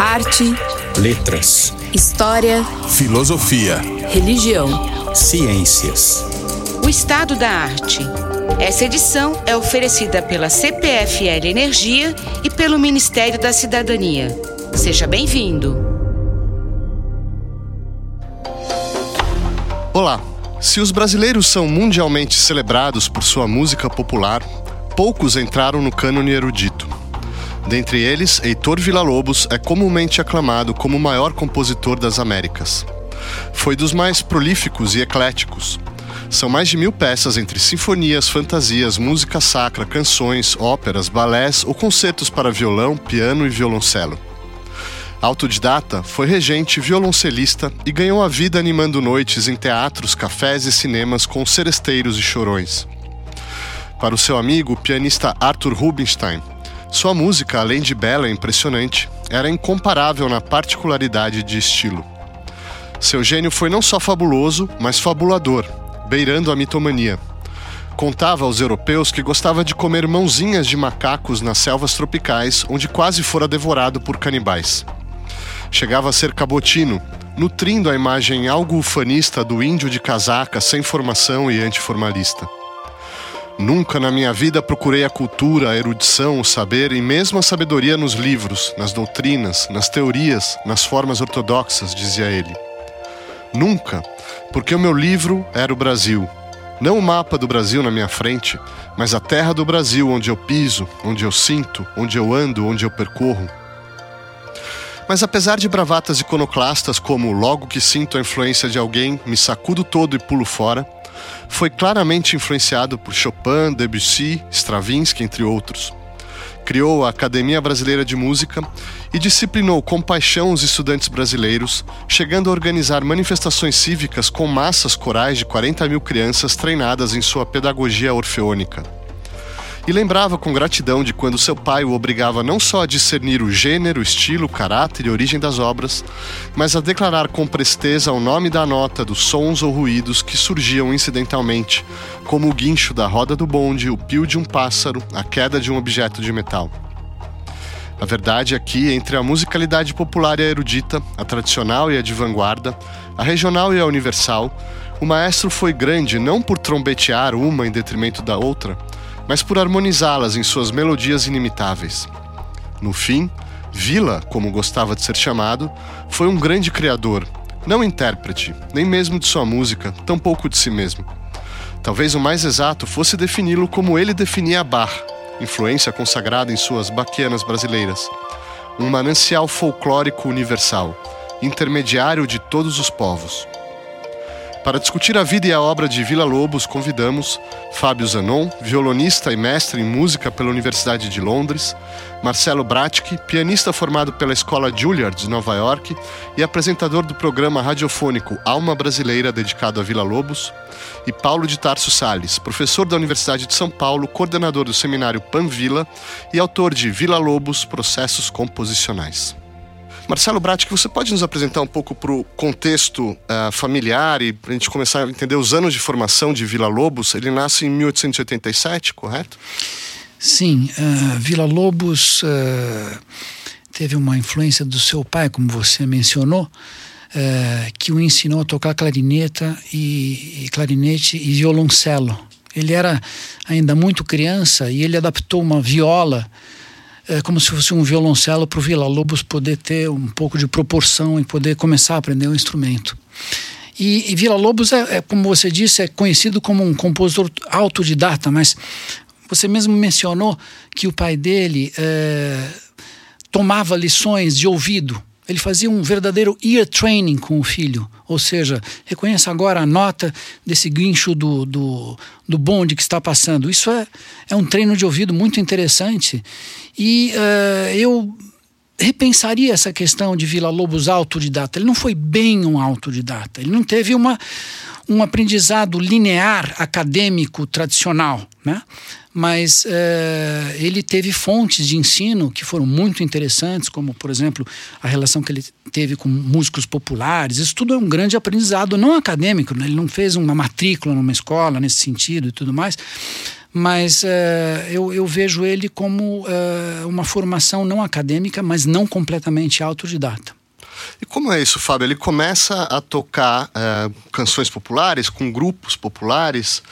Arte, letras, história, filosofia, religião, ciências. O Estado da Arte. Essa edição é oferecida pela CPFL Energia e pelo Ministério da Cidadania. Seja bem-vindo. Olá! Se os brasileiros são mundialmente celebrados por sua música popular, poucos entraram no cânone erudito. Dentre eles, Heitor Villa-Lobos é comumente aclamado como o maior compositor das Américas. Foi dos mais prolíficos e ecléticos. São mais de mil peças entre sinfonias, fantasias, música sacra, canções, óperas, balés ou concertos para violão, piano e violoncelo. Autodidata, foi regente, violoncelista e ganhou a vida animando noites em teatros, cafés e cinemas com seresteiros e chorões. Para o seu amigo, o pianista Arthur Rubinstein, sua música, além de bela e impressionante, era incomparável na particularidade de estilo. Seu gênio foi não só fabuloso, mas fabulador, beirando a mitomania. Contava aos europeus que gostava de comer mãozinhas de macacos nas selvas tropicais, onde quase fora devorado por canibais. Chegava a ser cabotino, nutrindo a imagem algo ufanista do índio de casaca sem formação e antiformalista. Nunca na minha vida procurei a cultura, a erudição, o saber e mesmo a sabedoria nos livros, nas doutrinas, nas teorias, nas formas ortodoxas, dizia ele. Nunca, porque o meu livro era o Brasil. Não o mapa do Brasil na minha frente, mas a terra do Brasil onde eu piso, onde eu sinto, onde eu ando, onde eu percorro. Mas apesar de bravatas iconoclastas como logo que sinto a influência de alguém, me sacudo todo e pulo fora, foi claramente influenciado por Chopin, Debussy, Stravinsky, entre outros. Criou a Academia Brasileira de Música e disciplinou com paixão os estudantes brasileiros, chegando a organizar manifestações cívicas com massas corais de 40 mil crianças treinadas em sua pedagogia orfeônica e lembrava com gratidão de quando seu pai o obrigava não só a discernir o gênero, estilo, caráter e origem das obras, mas a declarar com presteza o nome da nota dos sons ou ruídos que surgiam incidentalmente, como o guincho da roda do bonde, o pio de um pássaro, a queda de um objeto de metal. A verdade é que, entre a musicalidade popular e a erudita, a tradicional e a de vanguarda, a regional e a universal, o maestro foi grande não por trombetear uma em detrimento da outra, mas por harmonizá-las em suas melodias inimitáveis. No fim, Vila, como gostava de ser chamado, foi um grande criador, não intérprete, nem mesmo de sua música, tampouco de si mesmo. Talvez o mais exato fosse defini-lo como ele definia Bach, influência consagrada em suas baquianas brasileiras. Um manancial folclórico universal, intermediário de todos os povos. Para discutir a vida e a obra de Vila Lobos, convidamos Fábio Zanon, violonista e mestre em música pela Universidade de Londres, Marcelo Bratke, pianista formado pela Escola Juilliard de Nova York e apresentador do programa radiofônico Alma Brasileira dedicado a Vila Lobos, e Paulo de Tarso Sales, professor da Universidade de São Paulo, coordenador do seminário Panvila e autor de Vila Lobos Processos Composicionais. Marcelo que você pode nos apresentar um pouco para o contexto uh, familiar e para a gente começar a entender os anos de formação de Vila Lobos? Ele nasce em 1887, correto? Sim, uh, Vila Lobos uh, teve uma influência do seu pai, como você mencionou, que o ensinou a tocar clarineta e, e clarinete e violoncelo. Ele era ainda muito criança e ele adaptou uma viola é como se fosse um violoncelo para o Vila Lobos poder ter um pouco de proporção e poder começar a aprender o um instrumento. E, e Vila Lobos é, é, como você disse, é conhecido como um compositor autodidata, mas você mesmo mencionou que o pai dele é, tomava lições de ouvido ele fazia um verdadeiro ear training com o filho, ou seja, reconheça agora a nota desse guincho do, do, do bonde que está passando. Isso é, é um treino de ouvido muito interessante e uh, eu repensaria essa questão de Vila Lobos autodidata. Ele não foi bem um autodidata, ele não teve uma, um aprendizado linear acadêmico tradicional, né? Mas é, ele teve fontes de ensino que foram muito interessantes, como, por exemplo, a relação que ele teve com músicos populares. Isso tudo é um grande aprendizado, não acadêmico, né? ele não fez uma matrícula numa escola nesse sentido e tudo mais, mas uh, eu, eu, vejo ele como uh, uma formação não acadêmica, mas não completamente autodidata. E como é isso, Fábio? Ele começa a tocar canções populares com grupos populares.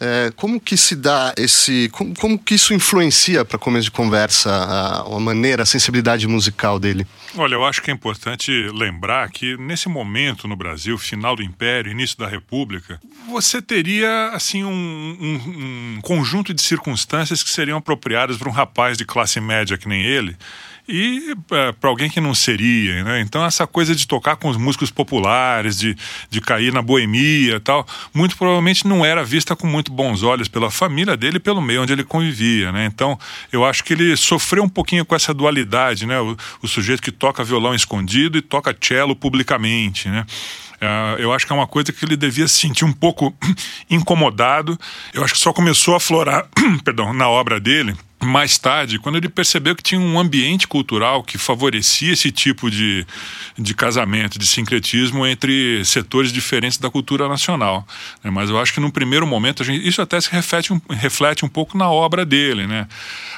É, como que se dá esse. Como, como que isso influencia para começo de conversa a, a, maneira, a sensibilidade musical dele? Olha, eu acho que é importante lembrar que nesse momento no Brasil, final do Império, início da República, você teria assim um, um, um conjunto de circunstâncias que seriam apropriadas para um rapaz de classe média que nem ele e é, para alguém que não seria, né? Então essa coisa de tocar com os músicos populares, de, de cair na boemia tal, muito provavelmente não era vista com muito bons olhos pela família dele e pelo meio onde ele convivia, né? Então eu acho que ele sofreu um pouquinho com essa dualidade, né? O, o sujeito que toca violão escondido e toca cello publicamente, né? É, eu acho que é uma coisa que ele devia se sentir um pouco incomodado. Eu acho que só começou a florar, perdão, na obra dele mais tarde, quando ele percebeu que tinha um ambiente cultural que favorecia esse tipo de, de casamento, de sincretismo entre setores diferentes da cultura nacional. Né? Mas eu acho que no primeiro momento, gente, isso até se reflete um, reflete um pouco na obra dele. Né?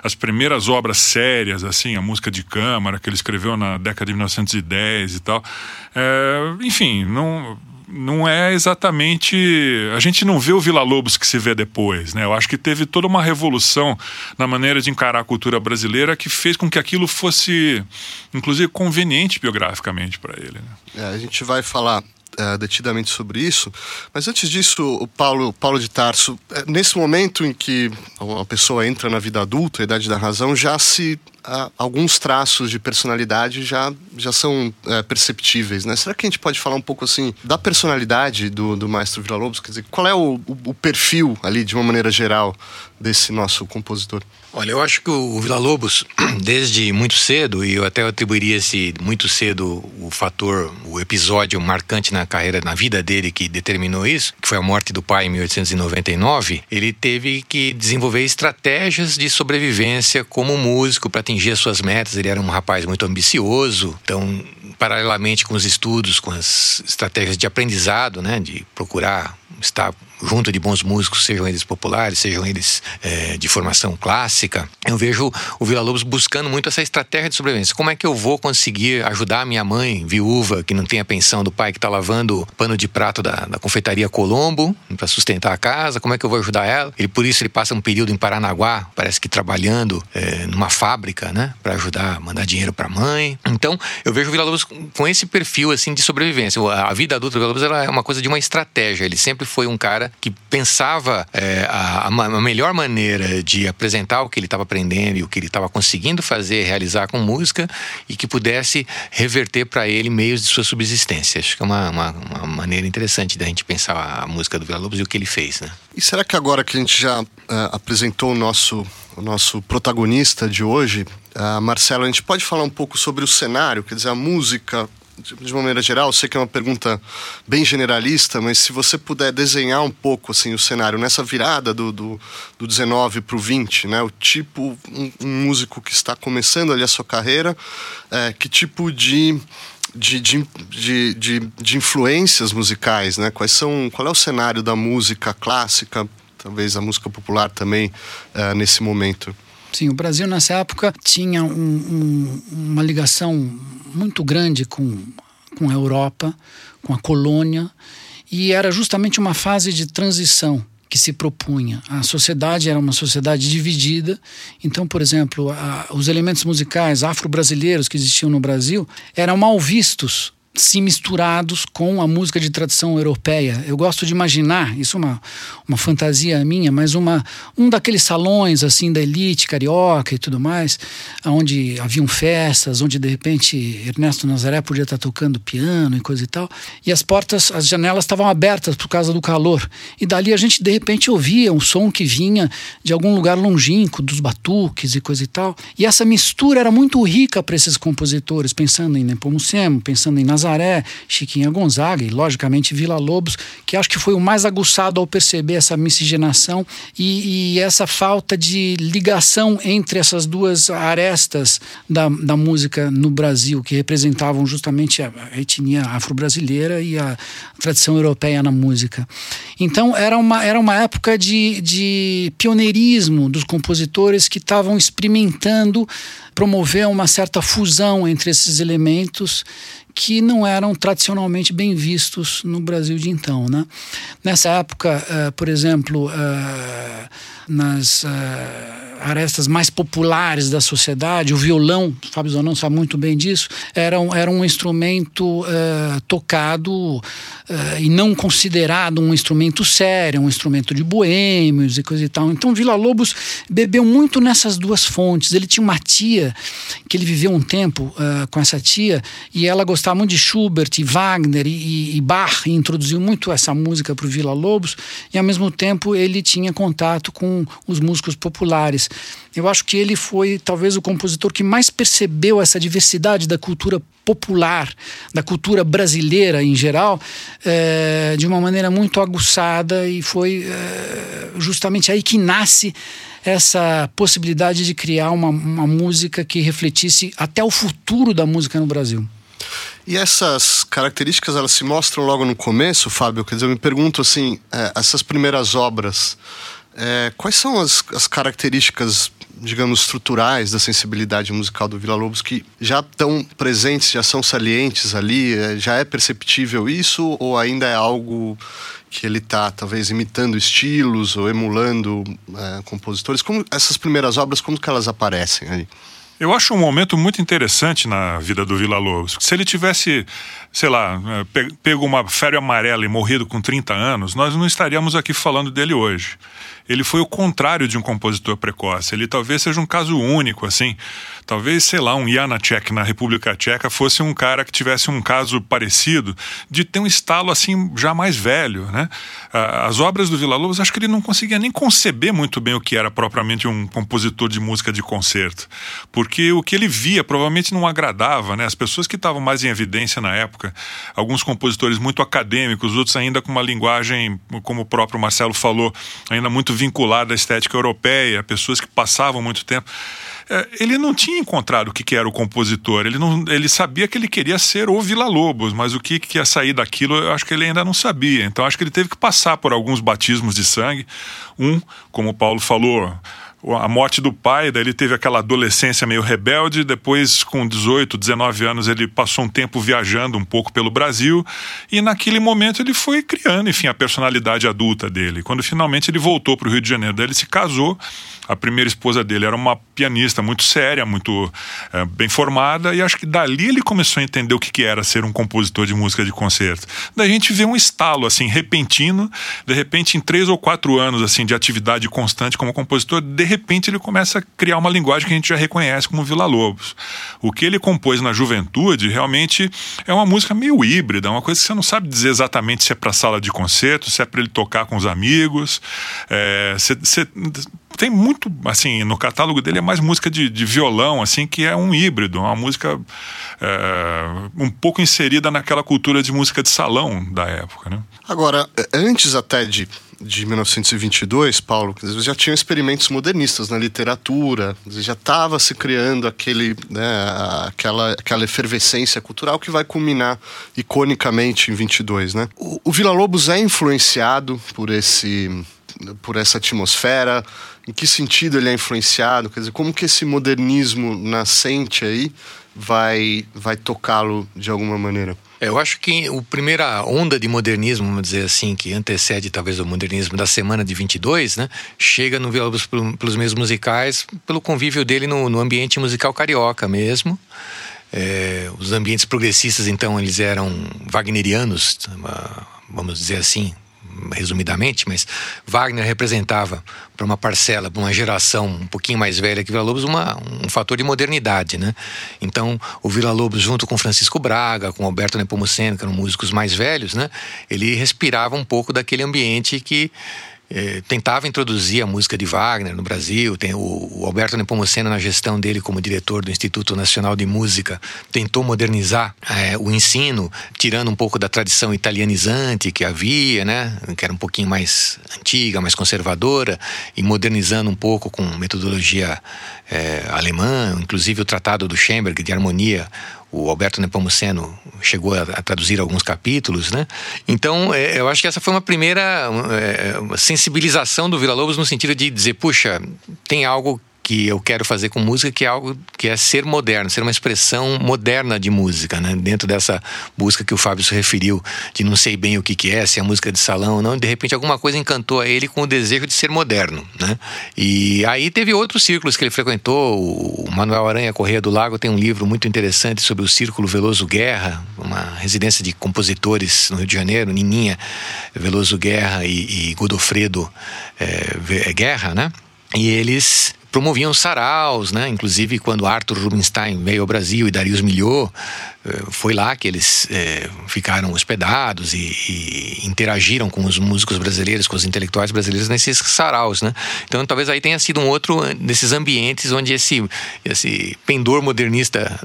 As primeiras obras sérias, assim, a música de câmara que ele escreveu na década de 1910 e tal, é, enfim, não não é exatamente. A gente não vê o Vila Lobos que se vê depois, né? Eu acho que teve toda uma revolução na maneira de encarar a cultura brasileira que fez com que aquilo fosse, inclusive, conveniente biograficamente para ele. Né? É, a gente vai falar uh, detidamente sobre isso. Mas antes disso, o Paulo, Paulo de Tarso, uh, nesse momento em que uma pessoa entra na vida adulta, a idade da razão, já se uh, alguns traços de personalidade já, já são é, perceptíveis, né? Será que a gente pode falar um pouco assim da personalidade do, do maestro Vila Lobos? Quer dizer, qual é o, o, o perfil ali de uma maneira geral desse nosso compositor? Olha, eu acho que o Vila Lobos, desde muito cedo, e eu até atribuiria esse muito cedo o fator, o episódio marcante na carreira, na vida dele que determinou isso, que foi a morte do pai em 1899, ele teve que desenvolver estratégias de sobrevivência como músico para atingir as suas metas. Ele era um rapaz muito ambicioso, então, paralelamente com os estudos, com as estratégias de aprendizado, né, de procurar estar junto de bons músicos, sejam eles populares, sejam eles é, de formação clássica, eu vejo o Vila Lobos buscando muito essa estratégia de sobrevivência. Como é que eu vou conseguir ajudar a minha mãe, viúva, que não tem a pensão do pai que está lavando pano de prato da, da confeitaria Colombo para sustentar a casa? Como é que eu vou ajudar ela? Ele por isso ele passa um período em Paranaguá, parece que trabalhando é, numa fábrica, né, para ajudar mandar dinheiro para a mãe. Então eu vejo o Vila Lobos com esse perfil assim de sobrevivência. A vida adulta do Vila Lobos é uma coisa de uma estratégia. Ele sempre foi um cara que pensava é, a, a, melhor maneira de apresentar o que ele estava aprendendo e o que ele estava conseguindo fazer, realizar com música e que pudesse reverter para ele meios de sua subsistência. Acho que é uma, uma, uma maneira interessante da gente pensar a música do Vila Lobos e o que ele fez. Né? E será que agora que a gente já uh, apresentou o nosso, o nosso protagonista de hoje, uh, Marcelo, a gente pode falar um pouco sobre o cenário, quer dizer, a música de uma maneira geral, sei que é uma pergunta bem generalista, mas se você puder desenhar um pouco assim o cenário nessa virada do, do, do 19 para o 20, né? O tipo, um, um, músico que está começando ali a sua carreira, é, que tipo de de, de, de, de, influências musicais, né? Quais são, qual é o cenário da música clássica, talvez a música popular também, é, nesse momento? Sim, o Brasil nessa época tinha um, um, uma ligação muito grande com, com a Europa, com a colônia, e era justamente uma fase de transição que se propunha. A sociedade era uma sociedade dividida, então, por exemplo, a, os elementos musicais afro-brasileiros que existiam no Brasil eram mal vistos se misturados com a música de tradição europeia. Eu gosto de imaginar, isso é uma, uma fantasia minha, mas uma, um daqueles salões assim da elite carioca e tudo mais, onde haviam festas, onde de repente Ernesto Nazaré podia estar tocando piano e coisa e tal, e as portas, as janelas estavam abertas por causa do calor. E dali a gente de repente ouvia um som que vinha de algum lugar longínquo, dos batuques e coisa e tal. E essa mistura era muito rica para esses compositores, pensando em Nepomucemo, pensando em Nazaré Nazaré, Chiquinha Gonzaga e, logicamente, Vila Lobos, que acho que foi o mais aguçado ao perceber essa miscigenação e, e essa falta de ligação entre essas duas arestas da, da música no Brasil, que representavam justamente a etnia afro-brasileira e a tradição europeia na música. Então, era uma, era uma época de, de pioneirismo dos compositores que estavam experimentando promover uma certa fusão entre esses elementos que não eram tradicionalmente bem vistos no Brasil de então. Né? Nessa época, uh, por exemplo, uh, nas uh, arestas mais populares da sociedade, o violão, o Fábio Zanão sabe muito bem disso, era um, era um instrumento tocado e não considerado um instrumento sério, um instrumento de boêmios e coisa e tal. Então, Vila Lobos bebeu muito nessas duas fontes. Ele tinha uma tia que ele viveu um tempo com essa tia e ela gostava gostava muito de Schubert e Wagner e, e Bach, e introduziu muito essa música para o Vila Lobos, e ao mesmo tempo ele tinha contato com os músicos populares. Eu acho que ele foi talvez o compositor que mais percebeu essa diversidade da cultura popular, da cultura brasileira em geral, é, de uma maneira muito aguçada, e foi é, justamente aí que nasce essa possibilidade de criar uma, uma música que refletisse até o futuro da música no Brasil. E essas características elas se mostram logo no começo, Fábio? Quer dizer, eu me pergunto assim, é, essas primeiras obras, é, quais são as, as características, digamos, estruturais da sensibilidade musical do Vila Lobos que já estão presentes, já são salientes ali? É, já é perceptível isso ou ainda é algo que ele está talvez imitando estilos ou emulando é, compositores? Como essas primeiras obras, como que elas aparecem aí? Eu acho um momento muito interessante na vida do Vila Lobos. Se ele tivesse, sei lá, é, pego uma férias amarela e morrido com 30 anos, nós não estaríamos aqui falando dele hoje ele foi o contrário de um compositor precoce. Ele talvez seja um caso único, assim. Talvez, sei lá, um Janacek na República Tcheca fosse um cara que tivesse um caso parecido de ter um estalo assim já mais velho, né? As obras do Vila Lobos, acho que ele não conseguia nem conceber muito bem o que era propriamente um compositor de música de concerto, porque o que ele via provavelmente não agradava, né? As pessoas que estavam mais em evidência na época, alguns compositores muito acadêmicos, outros ainda com uma linguagem, como o próprio Marcelo falou, ainda muito vinculado à estética europeia, pessoas que passavam muito tempo. É, ele não tinha encontrado o que, era o compositor, ele, não, ele sabia que ele queria ser o Vila Lobos, mas o que, que ia sair daquilo eu acho que ele ainda não sabia. Então acho que ele teve que passar por alguns batismos de sangue. Um, como o Paulo falou, a morte do pai, daí ele teve aquela adolescência meio rebelde, depois com 18, 19 anos ele passou um tempo viajando um pouco pelo Brasil e naquele momento ele foi criando, enfim, a personalidade adulta dele. Quando finalmente ele voltou para o Rio de Janeiro, daí ele se casou, a primeira esposa dele era uma pianista muito séria, muito é, bem formada e acho que dali ele começou a entender o que, que era ser um compositor de música de concerto. Daí a gente vê um estalo assim repentino, de repente em três ou quatro anos assim de atividade constante como compositor, de repente ele começa a criar uma linguagem que a gente já reconhece como Vila Lobos. O que ele compôs na juventude realmente é uma música meio híbrida, uma coisa que você não sabe dizer exatamente se é para sala de concerto, se é para ele tocar com os amigos. É, você, você, tem muito, assim, no catálogo dele é mais música de, de violão, assim, que é um híbrido, uma música é, um pouco inserida naquela cultura de música de salão da época, né? Agora, antes até de de 1922, Paulo, já tinham experimentos modernistas na literatura, já estava se criando aquele, né, aquela, aquela efervescência cultural que vai culminar iconicamente em 22, né? O, o Vila Lobos é influenciado por esse por essa atmosfera? Em que sentido ele é influenciado? Quer dizer, como que esse modernismo nascente aí vai vai tocá-lo de alguma maneira? Eu acho que a primeira onda de modernismo, vamos dizer assim, que antecede talvez o modernismo da semana de 22, né, chega no Vila Lobos pelos meios musicais, pelo convívio dele no, no ambiente musical carioca mesmo. É, os ambientes progressistas, então, eles eram wagnerianos, vamos dizer assim, resumidamente, mas Wagner representava para uma parcela, para uma geração um pouquinho mais velha que Vila Lobos, uma, um fator de modernidade, né? Então, o Vila Lobos, junto com Francisco Braga, com Alberto Nepomuceno, que eram músicos mais velhos, né? Ele respirava um pouco daquele ambiente que eh, tentava introduzir a música de Wagner no Brasil. Tem o, o Alberto Nepomuceno, na gestão dele como diretor do Instituto Nacional de Música, tentou modernizar eh, o ensino, tirando um pouco da tradição italianizante que havia, né? que era um pouquinho mais antiga, mais conservadora, e modernizando um pouco com metodologia eh, alemã, inclusive o Tratado do Schemberg de Harmonia o Alberto Nepomuceno chegou a, a, traduzir alguns capítulos, né? Então, é, eu acho que essa foi uma primeira é, sensibilização do Vila Lobos no sentido de dizer, puxa, tem algo que eu quero fazer com música, que é algo que é ser moderno, ser uma expressão moderna de música, né? Dentro dessa busca que o Fábio se referiu, de não sei bem o que, que é, se é música de salão ou não, de repente alguma coisa encantou a ele com o desejo de ser moderno, né? E aí teve outros círculos que ele frequentou, o Manuel Aranha Correia do Lago tem um livro muito interessante sobre o Círculo Veloso Guerra, uma residência de compositores no Rio de Janeiro, Nininha Veloso Guerra e, e Godofredo é, Guerra, né? E eles promoviam saraus, né? Inclusive quando Arthur Rubinstein veio ao Brasil e Darius Milhaud, eh, foi lá que eles é, ficaram hospedados e, e, interagiram com os músicos brasileiros, com os intelectuais brasileiros nesses saraus, né? Então talvez aí tenha sido um outro desses ambientes onde esse, esse pendor modernista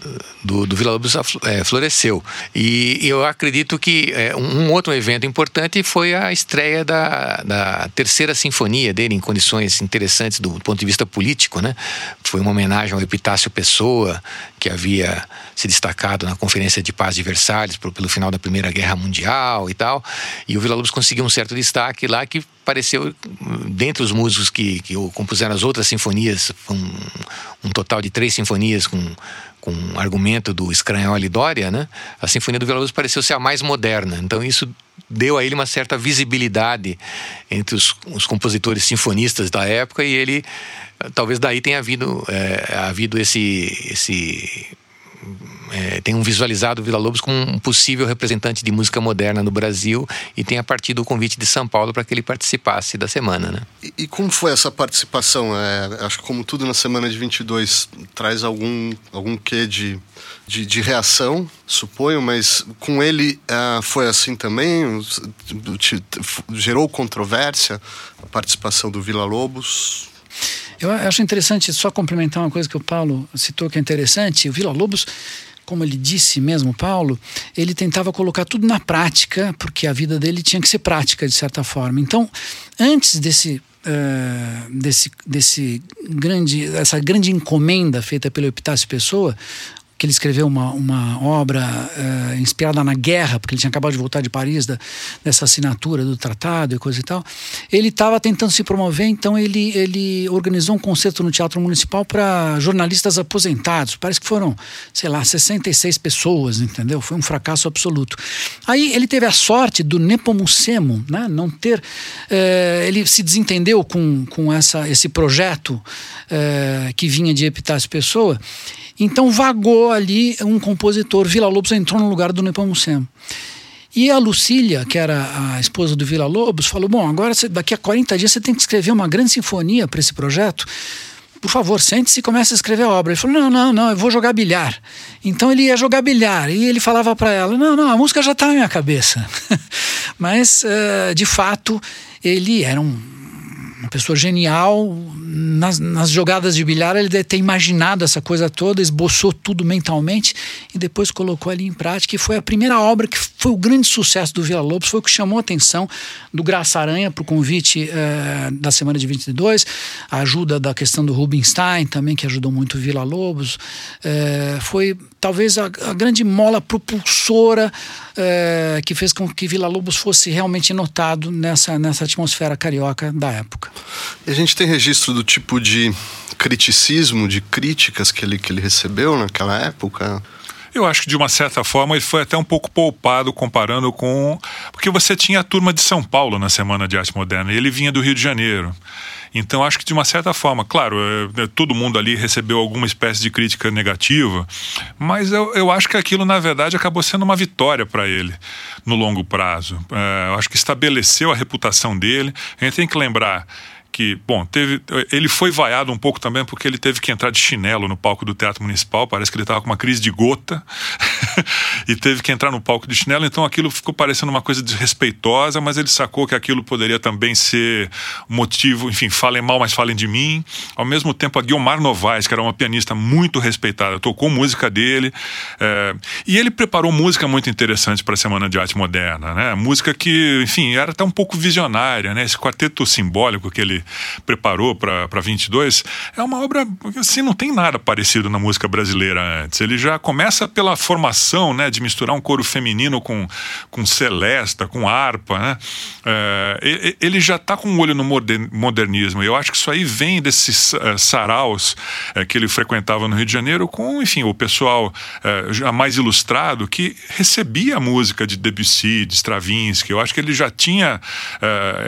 do, do Vila Lobos floresceu. E, e, eu acredito que é, um outro evento importante foi a estreia da, da terceira sinfonia dele em condições interessantes do ponto de vista político político, né? Foi uma homenagem ao Epitácio Pessoa, que havia se destacado na Conferência de Paz de Versalhes pelo final da Primeira Guerra Mundial e tal. E o Vila Lobos conseguiu um certo destaque lá que pareceu, dentre os músicos que, que compuseram as outras sinfonias, um, um total de três sinfonias com com um argumento do Scranholi Doria, né? A Sinfonia do Lobos pareceu ser a mais moderna. Então isso deu a ele uma certa visibilidade entre os, os compositores sinfonistas da época e ele talvez daí tenha havido, é, havido esse, esse é, tenham visualizado o Vila Lobos como um possível representante de música moderna no Brasil e tenha partido o convite de São Paulo para que ele participasse da semana. Né? E, e como foi essa participação? É, acho que como tudo na semana de 22 traz algum, algum quê de, de, de reação, suponho, mas com ele é, foi assim também? Gerou controvérsia a participação do Vila Lobos? Eu acho interessante só complementar uma coisa que o Paulo citou que é interessante. O Vila Lobos como ele disse mesmo, Paulo, ele tentava colocar tudo na prática, porque a vida dele tinha que ser prática, de certa forma. Então, antes desse. Uh, desse, desse grande, essa grande encomenda feita pelo Epitácio Pessoa, que ele escreveu uma, uma obra uh, inspirada na guerra, porque ele tinha acabado de voltar de Paris, da, dessa assinatura do tratado e coisa e tal. Ele estava tentando se promover, então ele, ele organizou um concerto no Teatro Municipal para jornalistas aposentados. Parece que foram, sei lá, 66 pessoas, entendeu? Foi um fracasso absoluto. Aí ele teve a sorte do Nepomucemo, né? não ter. Uh, ele se desentendeu com, com essa, esse projeto uh, que vinha de Epitácio Pessoa então vagou ali um compositor. Vila Lobos entrou no lugar do Nepomucemo. E a Lucília, que era a esposa do Vila Lobos, falou: Bom, agora daqui a 40 dias você tem que escrever uma grande sinfonia para esse projeto. Por favor, sente-se e comece a escrever a obra. Ele falou: Não, não, não, eu vou jogar bilhar. Então ele ia jogar bilhar. E ele falava para ela: Não, não, a música já está na minha cabeça. Mas, uh, de fato, ele era um uma pessoa genial. Nas, nas, jogadas de bilhar, ele deve ter imaginado essa coisa toda, esboçou tudo mentalmente e depois colocou ali em prática. E foi a primeira obra que foi o grande sucesso do Vila Lobos, foi o que chamou a atenção do Graça Aranha para o convite eh, da semana de 22, a ajuda da questão do Rubinstein também, que ajudou muito o Vila Lobos. Eh, foi talvez a, a, grande mola propulsora eh, que fez com que Vila Lobos fosse realmente notado nessa, nessa atmosfera carioca da época. E a gente tem registro do tipo de criticismo, de críticas que ele, que ele recebeu naquela época? Eu acho que de uma certa forma ele foi até um pouco poupado comparando com. Porque você tinha a turma de São Paulo na Semana de Arte Moderna e ele vinha do Rio de Janeiro. Então acho que de uma certa forma, claro, é, é, todo mundo ali recebeu alguma espécie de crítica negativa, mas eu, eu acho que aquilo na verdade acabou sendo uma vitória para ele no longo prazo. É, acho que estabeleceu a reputação dele. A gente tem que lembrar que, bom, teve, ele foi vaiado um pouco também porque ele teve que entrar de chinelo no palco do Teatro Municipal, parece que ele estava com uma crise de gota. e teve que entrar no palco de chinelo, então aquilo ficou parecendo uma coisa desrespeitosa, mas ele sacou que aquilo poderia também ser motivo, enfim, falem mal, mas falem de mim. Ao mesmo tempo, a Guilmar Novaes, que era uma pianista muito respeitada, tocou música dele, é, e ele preparou música muito interessante para a Semana de Arte Moderna, né? Música que, enfim, era até um pouco visionária, né? Esse quarteto simbólico que ele preparou para 22 é uma obra, assim, não tem nada parecido na música brasileira antes. Ele já começa pela formação, né, de misturar um coro feminino com, com celesta, com harpa, né? É, ele já está com um olho no modernismo. Eu acho que isso aí vem desses uh, saraus uh, que ele frequentava no Rio de Janeiro com, enfim, o pessoal uh, já mais ilustrado que recebia a música de Debussy, de Stravinsky. Eu acho que ele já tinha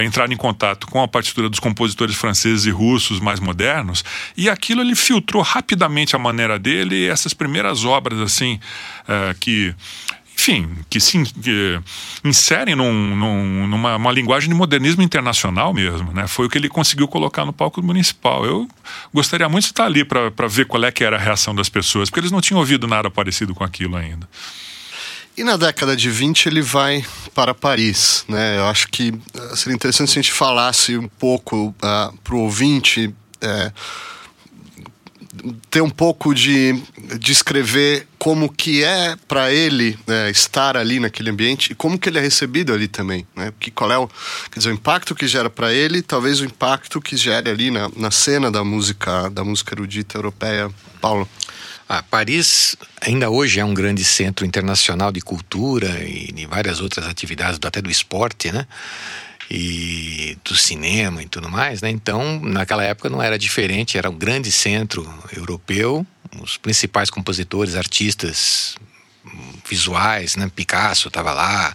entrado em contato com a partitura dos compositores franceses e russos mais modernos e aquilo ele filtrou rapidamente a maneira dele e essas primeiras obras assim que enfim, que se que inserem num, num, numa linguagem de modernismo internacional mesmo, né? Foi o que ele conseguiu colocar no palco municipal. Eu gostaria muito de estar ali para ver qual é que era a reação das pessoas, porque eles não tinham ouvido nada parecido com aquilo ainda. E na década de 20 ele vai para Paris, né? Eu acho que eh, seria interessante se a gente falasse um pouco uh, ah, para o ouvinte uh, ter um pouco de descrever como que é para ele né, estar ali naquele ambiente e como que ele é recebido ali também, né? Que qual é o, quer dizer, o impacto que gera para ele, talvez o impacto que gere ali na, na cena da música da música erudita europeia. Paulo. Ah, Paris ainda hoje é um grande centro internacional de cultura e de várias outras atividades, até do esporte, né? e do cinema e tudo mais, né? Então, naquela época não era diferente, era um grande centro europeu, os principais compositores, artistas visuais, né? Picasso estava lá,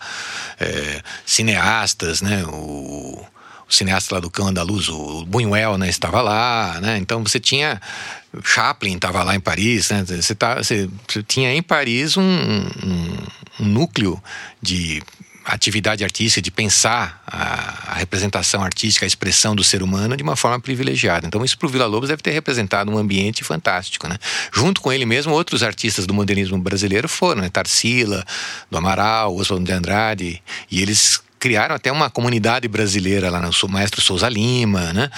é, cineastas, né? O, o, cineasta lá do Cão Andaluz, o Buñuel, né? Estava lá, né? Então você tinha Chaplin estava lá em Paris, né? Você, tá, você, você tinha em Paris um, um, um núcleo de atividade artística, de pensar a, a, representação artística, a expressão do ser humano de uma forma privilegiada. Então, isso para o Vila Lobos deve ter representado um ambiente fantástico. Né? Junto com ele mesmo, outros artistas do modernismo brasileiro foram, né? Tarsila, do Amaral, Oswaldo de Andrade, e eles criaram até uma comunidade brasileira lá no Maestro Souza Lima, né?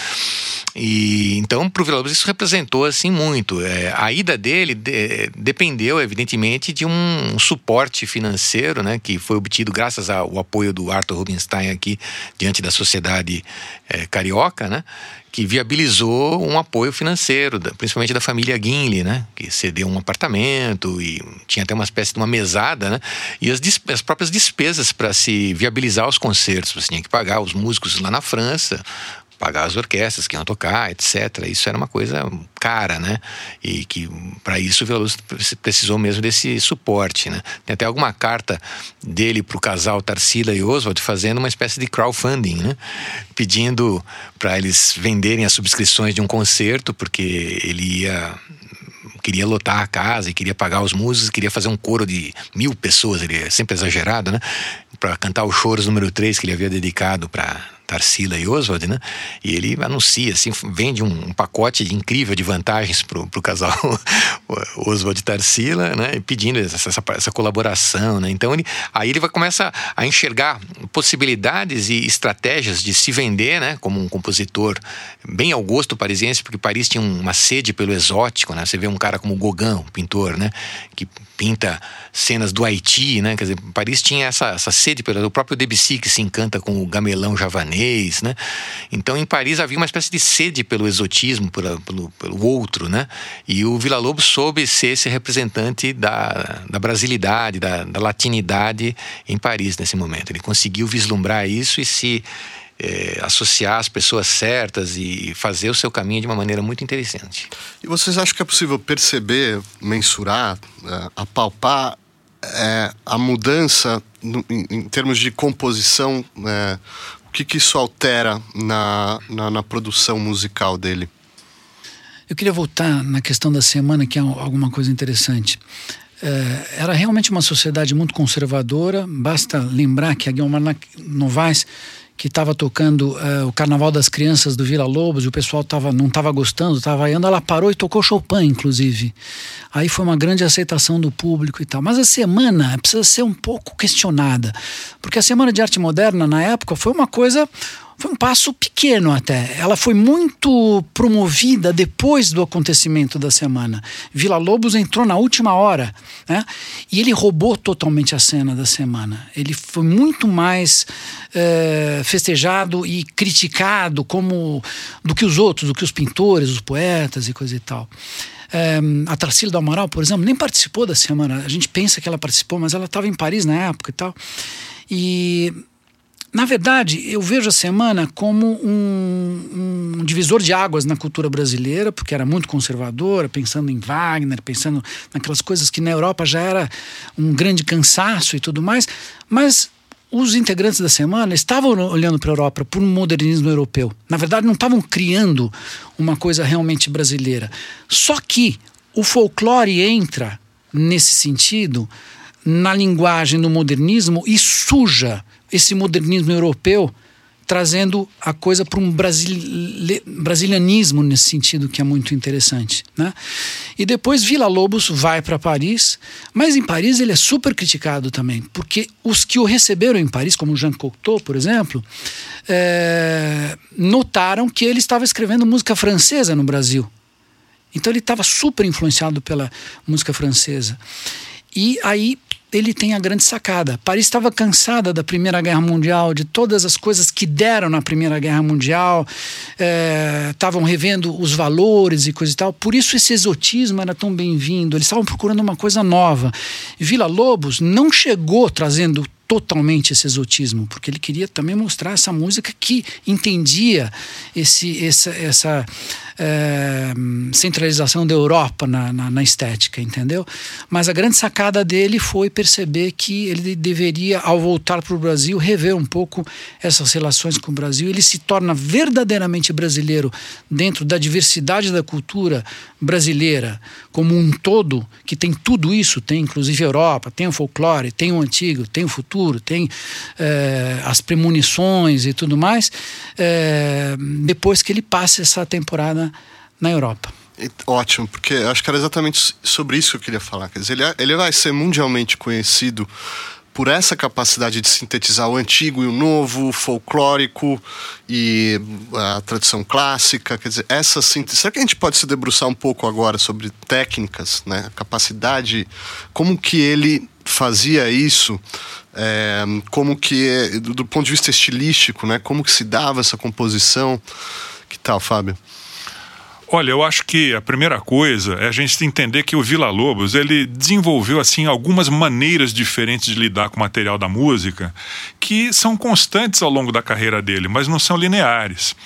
E então para o Vila Lobos isso representou assim muito. É, a ida dele de, dependeu evidentemente de um, um, suporte financeiro, né, que foi obtido graças ao apoio do Arthur Rubinstein aqui diante da sociedade é, carioca, né? que viabilizou um apoio financeiro, principalmente da família Guinle, né? Que cedeu um apartamento e tinha até uma espécie de uma mesada, né? E as, as próprias despesas para se viabilizar os concertos. Você tinha que pagar os músicos lá na França, pagar as orquestras que iam tocar, etc. Isso era uma coisa cara, né? E que para isso o Veloso precisou mesmo desse suporte, né? Tem até alguma carta dele para o casal Tarsila e Oswald fazendo uma espécie de crowdfunding, né? Pedindo para eles venderem as subscrições de um concerto, porque ele ia queria lotar a casa e queria pagar os músicos, queria fazer um coro de mil pessoas, ele é sempre exagerado, né? Para cantar os choros número 3 que ele havia dedicado para Tarsila e Oswald, né? E ele anuncia, assim, vende um, um pacote incrível de vantagens para o casal Oswald e Tarsila, né? Pedindo essa, essa, essa, colaboração, né? Então ele, aí ele vai começar a enxergar possibilidades e estratégias de se vender, né? Como um compositor bem ao gosto parisiense, porque Paris tinha uma sede pelo exótico, né? Você vê um cara como Gauguin, um pintor, né? Que pinta cenas do Haiti, né? Quer dizer, Paris tinha essa, essa sede pelo o próprio Debussy que se encanta com o gamelão javanês, né? Então em Paris havia uma espécie de sede pelo exotismo, pelo, pelo, outro, né? E o Vila Lobos soube ser esse representante da, da brasilidade, da, da latinidade em Paris nesse momento. Ele conseguiu vislumbrar isso e se é, associar as pessoas certas e fazer o seu caminho de uma maneira muito interessante. E vocês acham que é possível perceber, mensurar, é, apalpar é, a mudança no, em, em, termos de composição? Que, que isso altera na, na, na produção musical dele? Eu queria voltar na questão da semana, que é alguma coisa interessante. É, era realmente uma sociedade muito conservadora. Basta lembrar que a Guilherme Novaes que estava tocando uh, o Carnaval das Crianças do Vila Lobos e o pessoal tava, não estava gostando, estava indo, ela parou e tocou Chopin, inclusive. Aí foi uma grande aceitação do público e tal. Mas a semana precisa ser um pouco questionada, porque a Semana de Arte Moderna, na época, foi uma coisa foi um passo pequeno até. Ela foi muito promovida depois do acontecimento da semana. Vila Lobos entrou na última hora, né? E ele roubou totalmente a cena da semana. Ele foi muito mais é, festejado e criticado como do que os outros, do que os pintores, os poetas e coisa e tal. É, a Tracília do Amaral, por exemplo, nem participou da semana. A gente pensa que ela participou, mas ela estava em Paris na época e tal. E na verdade, eu vejo a semana como um, um, divisor de águas na cultura brasileira, porque era muito conservadora, pensando em Wagner, pensando naquelas coisas que na Europa já era um grande cansaço e tudo mais, mas os integrantes da semana estavam olhando para a Europa por um modernismo europeu. Na verdade, não estavam criando uma coisa realmente brasileira. Só que o folclore entra nesse sentido na linguagem do modernismo e suja esse modernismo europeu trazendo a coisa para um brasile... brasilianismo nesse sentido que é muito interessante, né? E depois Vila Lobos vai para Paris, mas em Paris ele é super criticado também, porque os que o receberam em Paris, como Jean Cocteau, por exemplo, é... notaram que ele estava escrevendo música francesa no Brasil. Então ele estava super influenciado pela música francesa. E aí ele tem a grande sacada. Paris estava cansada da Primeira Guerra Mundial, de todas as coisas que deram na Primeira Guerra Mundial, estavam é, revendo os valores e coisa e tal. Por isso esse exotismo era tão bem-vindo. Eles estavam procurando uma coisa nova. Vila Lobos não chegou trazendo totalmente esse exotismo, porque ele queria também mostrar essa música que entendia esse, essa, essa é, centralização da Europa na, na, na, estética, entendeu? Mas a grande sacada dele foi perceber que ele deveria, ao voltar para o Brasil, rever um pouco essas relações com o Brasil. Ele se torna verdadeiramente brasileiro dentro da diversidade da cultura brasileira como um todo, que tem tudo isso, tem inclusive a Europa, tem o folclore, tem o antigo, tem o futuro, tem é, as premonições e tudo mais, é, depois que ele passa essa temporada na, Europa. Ótimo, porque acho que era exatamente sobre isso que eu queria falar. Quer dizer, ele, ele vai ser mundialmente conhecido por essa capacidade de sintetizar o antigo e o novo, o folclórico e a tradição clássica, quer dizer, essa síntese. Será que a gente pode se debruçar um pouco agora sobre técnicas, né? A capacidade, como que ele fazia isso, é, como que, do, do ponto de vista estilístico, né? Como que se dava essa composição? Que tal, Fábio? Olha, eu acho que a primeira coisa é a gente entender que o Vila Lobos ele desenvolveu assim algumas maneiras diferentes de lidar com o material da música que são constantes ao longo da carreira dele, mas não são lineares.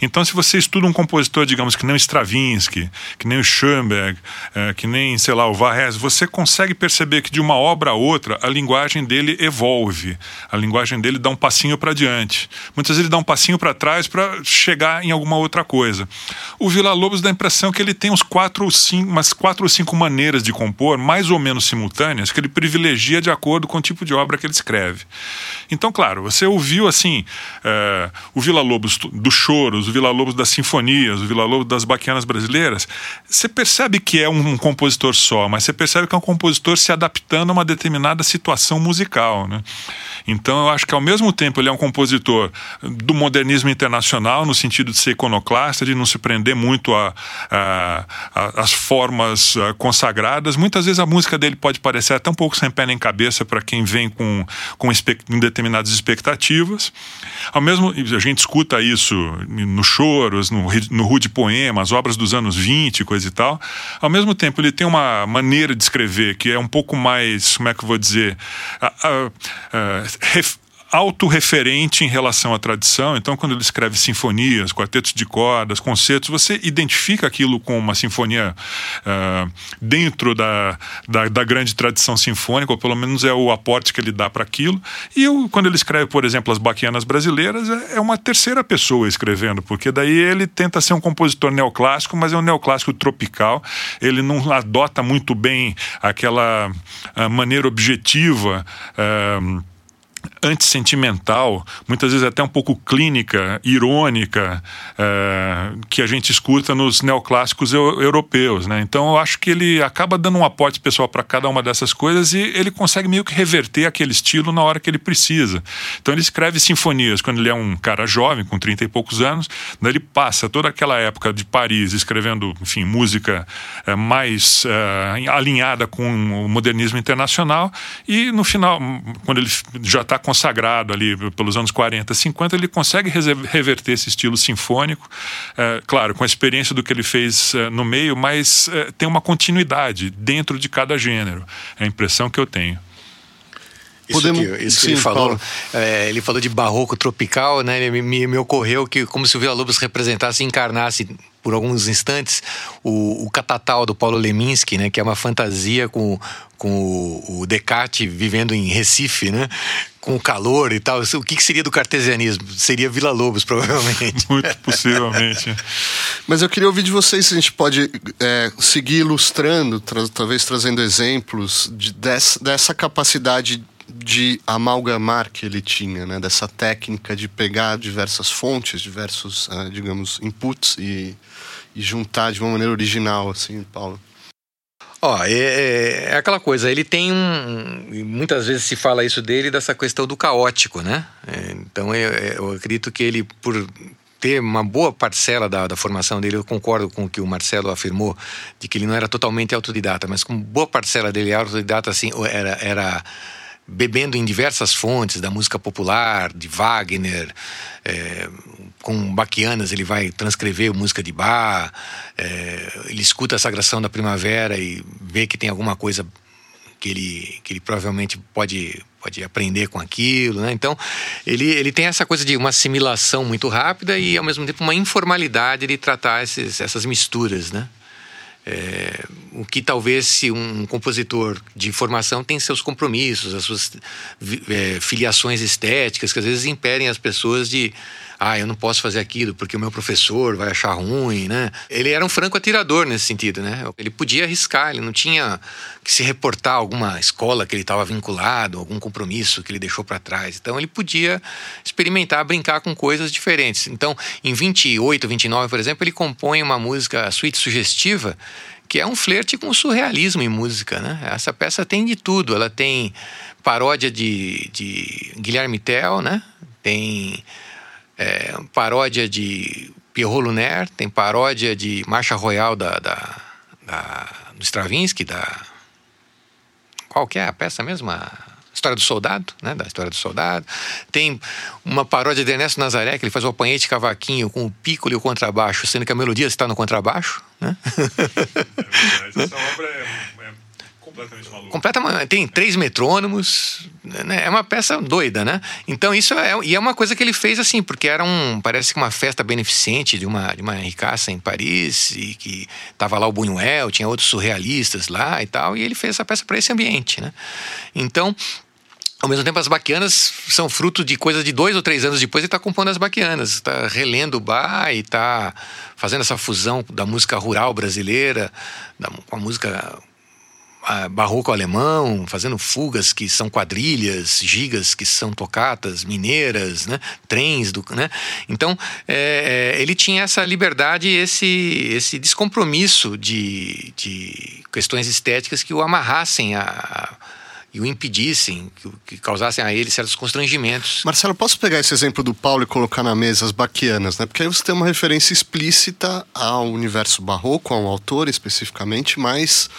Então, se você estuda um compositor, digamos que nem o Stravinsky, que nem o Schoenberg, é, que nem, sei lá, o Varese, você consegue perceber que de uma obra a outra a linguagem dele evolve, a linguagem dele dá um passinho para diante. Muitas vezes ele dá um passinho para trás para chegar em alguma outra coisa. O Vila Lobos Lobos dá a impressão que ele tem uns quatro ou cinco, umas quatro ou cinco maneiras de compor, mais ou menos simultâneas, que ele privilegia de acordo com o tipo de obra que ele escreve. Então, claro, você ouviu assim é, o Vila Lobos dos o Vila Lobos das sinfonias, o Vila Lobos das baquianas brasileiras. Você percebe que é um, compositor só, mas você percebe que é um compositor se adaptando a uma determinada situação musical, né? Então, eu acho que ao mesmo tempo ele é um compositor do modernismo internacional, no sentido de ser iconoclasta, de não se prender muito a, a, a as formas ah, consagradas. Muitas vezes a música dele pode parecer até um pouco sem pé nem cabeça para quem vem com, com determinadas expectativas. Ao mesmo a gente escuta isso nos choros, no, no Rude Poema, as obras dos anos 20, coisa e tal. Ao mesmo tempo, ele tem uma maneira de escrever que é um pouco mais, como é que eu vou dizer, autorreferente em relação à tradição. Então, quando ele escreve sinfonias, quartetos de cordas, concertos, você identifica aquilo com uma sinfonia uh, dentro da, da, da, grande tradição sinfônica, ou pelo menos é o aporte que ele dá para aquilo. E eu, quando ele escreve, por exemplo, as baquianas brasileiras, é, é uma terceira pessoa escrevendo, porque daí ele tenta ser um compositor neoclássico, mas é um neoclássico tropical. Ele não adota muito bem aquela uh, maneira objetiva. Uh, antissentimental, muitas vezes até um pouco clínica, irônica, é, que a gente escuta nos neoclássicos eu, europeus. Né? Então eu acho que ele acaba dando um aporte pessoal para cada uma dessas coisas e ele consegue meio que reverter aquele estilo na hora que ele precisa. Então ele escreve sinfonias quando ele é um cara jovem, com 30 e poucos anos, daí ele passa toda aquela época de Paris escrevendo, enfim, música é, mais é, alinhada com o modernismo internacional e no final, quando ele já está consagrado ali pelos anos 40, 50, ele consegue reverter esse estilo sinfônico, é, claro, com a experiência do que ele fez é, no meio, mas é, tem uma continuidade dentro de cada gênero. É a impressão que eu tenho. Isso Podemos... que, isso Sim, que ele falou, é, ele falou de barroco tropical, né? Ele, me, me ocorreu que como se o Vila Lobos representasse, encarnasse por alguns instantes o, o Catatal do Paulo Leminski, né? Que é uma fantasia com, com o, o Descartes vivendo em Recife, né? Com o calor e tal. O que, que seria do cartesianismo? Seria Vila Lobos, provavelmente. Muito possivelmente. Mas eu queria ouvir de vocês se a gente pode é, seguir ilustrando, tra talvez trazendo exemplos de, dessa, dessa capacidade de amalgamar que ele tinha, né? dessa técnica de pegar diversas fontes, diversos, uh, digamos, inputs e, e, juntar de uma maneira original, assim, Paulo. Ó, é, é, é, aquela coisa, ele tem um. Muitas vezes se fala isso dele, dessa questão do caótico, né? É, então eu, eu acredito que ele, por ter uma boa parcela da, da, formação dele, eu concordo com o que o Marcelo afirmou, de que ele não era totalmente autodidata, mas com boa parcela dele autodidata, assim, era. era bebendo em diversas fontes da música popular, de Wagner, é, com Baquianas ele vai transcrever música de Bach, é, ele escuta a Sagração da Primavera e vê que tem alguma coisa que ele, que ele provavelmente pode, pode aprender com aquilo, né? Então, ele, ele tem essa coisa de uma assimilação muito rápida e, ao mesmo tempo, uma informalidade de tratar esses, essas misturas, né? É, o que talvez se um compositor de formação tem seus compromissos, as suas é, filiações estéticas que às vezes impedem as pessoas de ah, eu não posso fazer aquilo porque o meu professor vai achar ruim, né? Ele era um franco atirador nesse sentido, né? Ele podia arriscar, ele não tinha que se reportar a alguma escola que ele estava vinculado, algum compromisso que ele deixou para trás. Então ele podia experimentar, brincar com coisas diferentes. Então, em 28, 29, por exemplo, ele compõe uma música, a suíte sugestiva, que é um flerte com o surrealismo em música, né? Essa peça tem de tudo, ela tem paródia de, de Guilherme Tell, né? Tem é, paródia de Pierrot Lunaire, tem paródia de Marcha Royal da, da, da, do Stravinsky, da. Qual que é a peça mesmo? A História do Soldado, né? Da História do Soldado. Tem uma paródia de Ernesto Nazaré, que ele faz o apanhete cavaquinho com o pícolo e o contrabaixo, sendo que a melodia está no contrabaixo, né? É verdade, essa obra é completamente maluco. Tem três metrônomos, né? é uma peça doida, né? Então isso é e é uma coisa que ele fez assim, porque era um parece que uma festa beneficente de uma de uma ricaça em Paris e que tava lá o Buñuel, tinha outros surrealistas lá e tal, e ele fez essa peça para esse ambiente, né? Então ao mesmo tempo, as baquianas são fruto de coisa de dois ou três anos depois ele está compondo as baquianas, está relendo o bar e está fazendo essa fusão da música rural brasileira da, com a música barroco alemão, fazendo fugas que são quadrilhas, gigas que são tocatas, mineiras, né? trens. Do, né? Então, é, é, ele tinha essa liberdade esse, esse descompromisso de, de questões estéticas que o amarrassem a, e o impedissem, que, causassem a ele certos constrangimentos. Marcelo, posso pegar esse exemplo do Paulo e colocar na mesa as baquianas, né? Porque aí você tem uma referência explícita ao universo barroco, ao autor especificamente, mas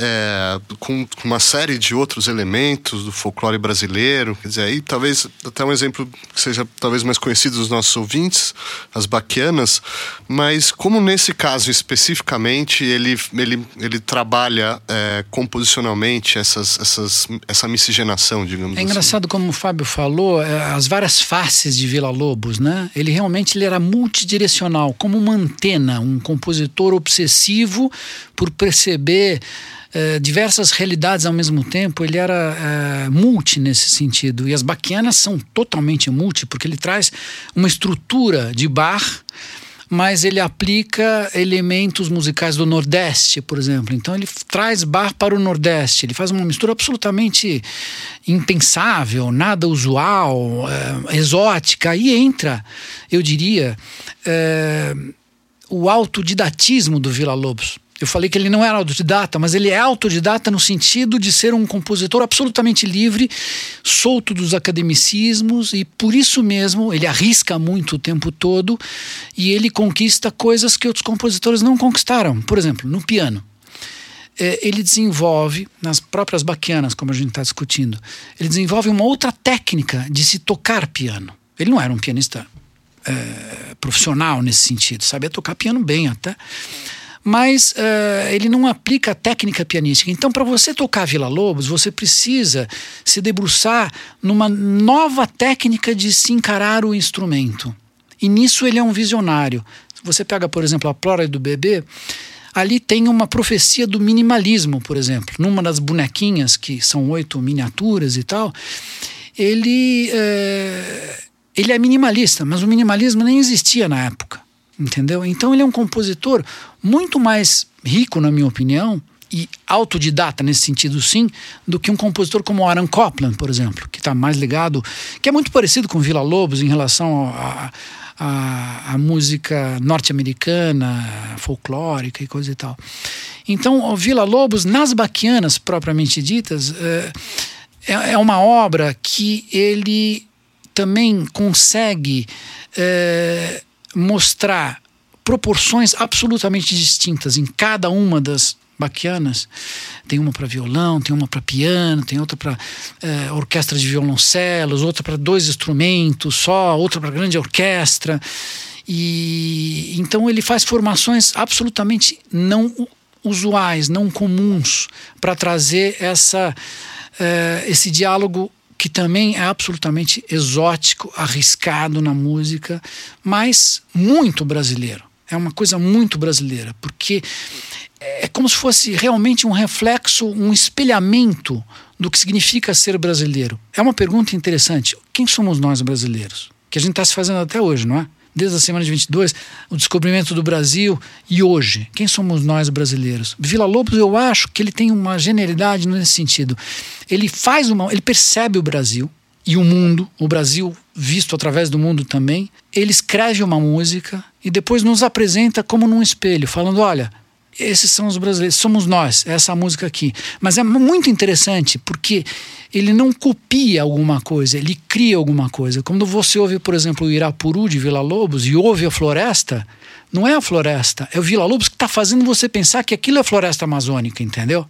é, com, com, uma série de outros elementos do folclore brasileiro. Quer dizer, aí talvez até um exemplo que seja talvez mais conhecido dos nossos ouvintes, as baquianas, mas como nesse caso especificamente ele, ele, ele trabalha é, composicionalmente essas, essas, essa miscigenação, digamos É assim. engraçado como o Fábio falou, é, as várias faces de Vila Lobos, né? Ele realmente ele era multidirecional, como uma antena, um compositor obsessivo por perceber é, diversas realidades ao mesmo tempo, ele era é, multi nesse sentido. E as baquianas são totalmente multi, porque ele traz uma estrutura de bar mas ele aplica elementos musicais do Nordeste, por exemplo. Então ele traz bar para o Nordeste, ele faz uma mistura absolutamente impensável, nada usual, é, exótica. Aí entra, eu diria, é, o autodidatismo do Vila Lobos. Eu falei que ele não era autodidata, mas ele é autodidata no sentido de ser um compositor absolutamente livre, solto dos academicismos, e por isso mesmo ele arrisca muito o tempo todo e ele conquista coisas que outros compositores não conquistaram. Por exemplo, no piano. É, ele desenvolve, nas próprias baquianas, como a gente está discutindo, ele desenvolve uma outra técnica de se tocar piano. Ele não era um pianista é, profissional nesse sentido, sabia tocar piano bem até mas uh, ele não aplica a técnica pianística. Então, para você tocar Vila Lobos, você precisa se debruçar numa nova técnica de se encarar o instrumento. E nisso ele é um visionário. Você pega, por exemplo, a Plora do Bebê, ali tem uma profecia do minimalismo, por exemplo. Numa das bonequinhas, que são oito miniaturas e tal, ele, é, ele é minimalista, mas o minimalismo nem existia na época entendeu? Então ele é um compositor muito mais rico, na minha opinião, e autodidata nesse sentido sim, do que um compositor como Aaron Copland, por exemplo, que está mais ligado, que é muito parecido com Vila Lobos em relação a, a, a música norte-americana, folclórica e coisa e tal. Então, Vila Lobos, nas baquianas propriamente ditas, é, é, é uma obra que ele também consegue é, mostrar proporções absolutamente distintas em cada uma das baquianas. Tem uma para violão, tem uma para piano, tem outra para é, orquestra de violoncelos, outra para dois instrumentos só, outra para grande orquestra. E então ele faz formações absolutamente não usuais, não comuns, para trazer essa, é, esse diálogo que também é absolutamente exótico, arriscado na música, mas muito brasileiro. É uma coisa muito brasileira, porque é como se fosse realmente um reflexo, um espelhamento do que significa ser brasileiro. É uma pergunta interessante. Quem somos nós brasileiros? Que a gente está se fazendo até hoje, não é? Desde a semana de 22, o descobrimento do Brasil e hoje. Quem somos nós brasileiros? Vila Lobos, eu acho que ele tem uma genialidade nesse sentido. Ele faz uma, ele percebe o Brasil e o mundo, o Brasil visto através do mundo também. Ele escreve uma música e depois nos apresenta como num espelho, falando: olha, esses são os brasileiros, somos nós, essa música aqui. Mas é muito interessante porque ele não copia alguma coisa, ele cria alguma coisa. Quando você ouve, por exemplo, o Irapuru de Vila Lobos e ouve a floresta, não é a floresta, é o Vila Lobos que está fazendo você pensar que aquilo é floresta amazônica, entendeu?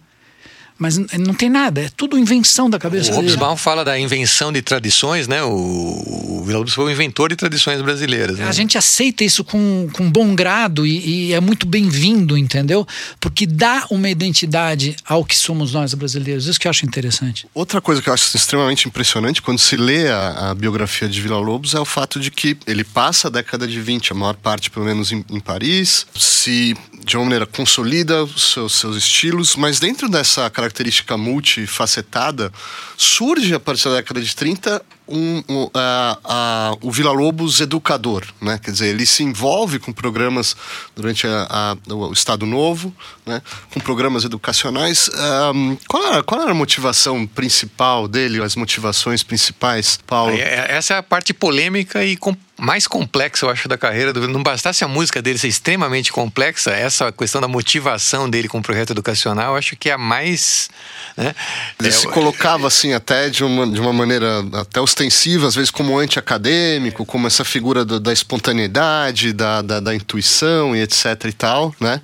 Mas não tem nada, é tudo invenção da cabeça o dele. O Hobsbawm fala da invenção de tradições, né? O, o Vila Lobos foi o inventor de tradições brasileiras. Né? A gente aceita isso com, com bom grado e, e é muito bem-vindo, entendeu? Porque dá uma identidade ao que somos nós brasileiros. Isso que eu acho interessante. Outra coisa que eu acho extremamente impressionante quando se lê a, a biografia de Vila Lobos é o fato de que ele passa a década de 20, a maior parte pelo menos em, em Paris, se de uma maneira consolida os seus, seus estilos, mas dentro dessa característica multifacetada, surge a partir da década de 30 um, um, a, a, o Vila Lobos educador, né? Quer dizer, ele se envolve com programas durante a, o Estado Novo, né? Com programas educacionais. Um, qual, era, qual era a motivação principal dele, as motivações principais, Paulo? É, essa é a parte polêmica e mais complexa, eu acho, da carreira do Não bastasse a música dele ser extremamente complexa, essa questão da motivação dele com o projeto educacional, eu acho que é a mais. Né? Ele é, se colocava assim, até de uma, de uma maneira até ostensiva, às vezes como anti-acadêmico, como essa figura do, da espontaneidade, da, da, da, intuição e etc e tal, né?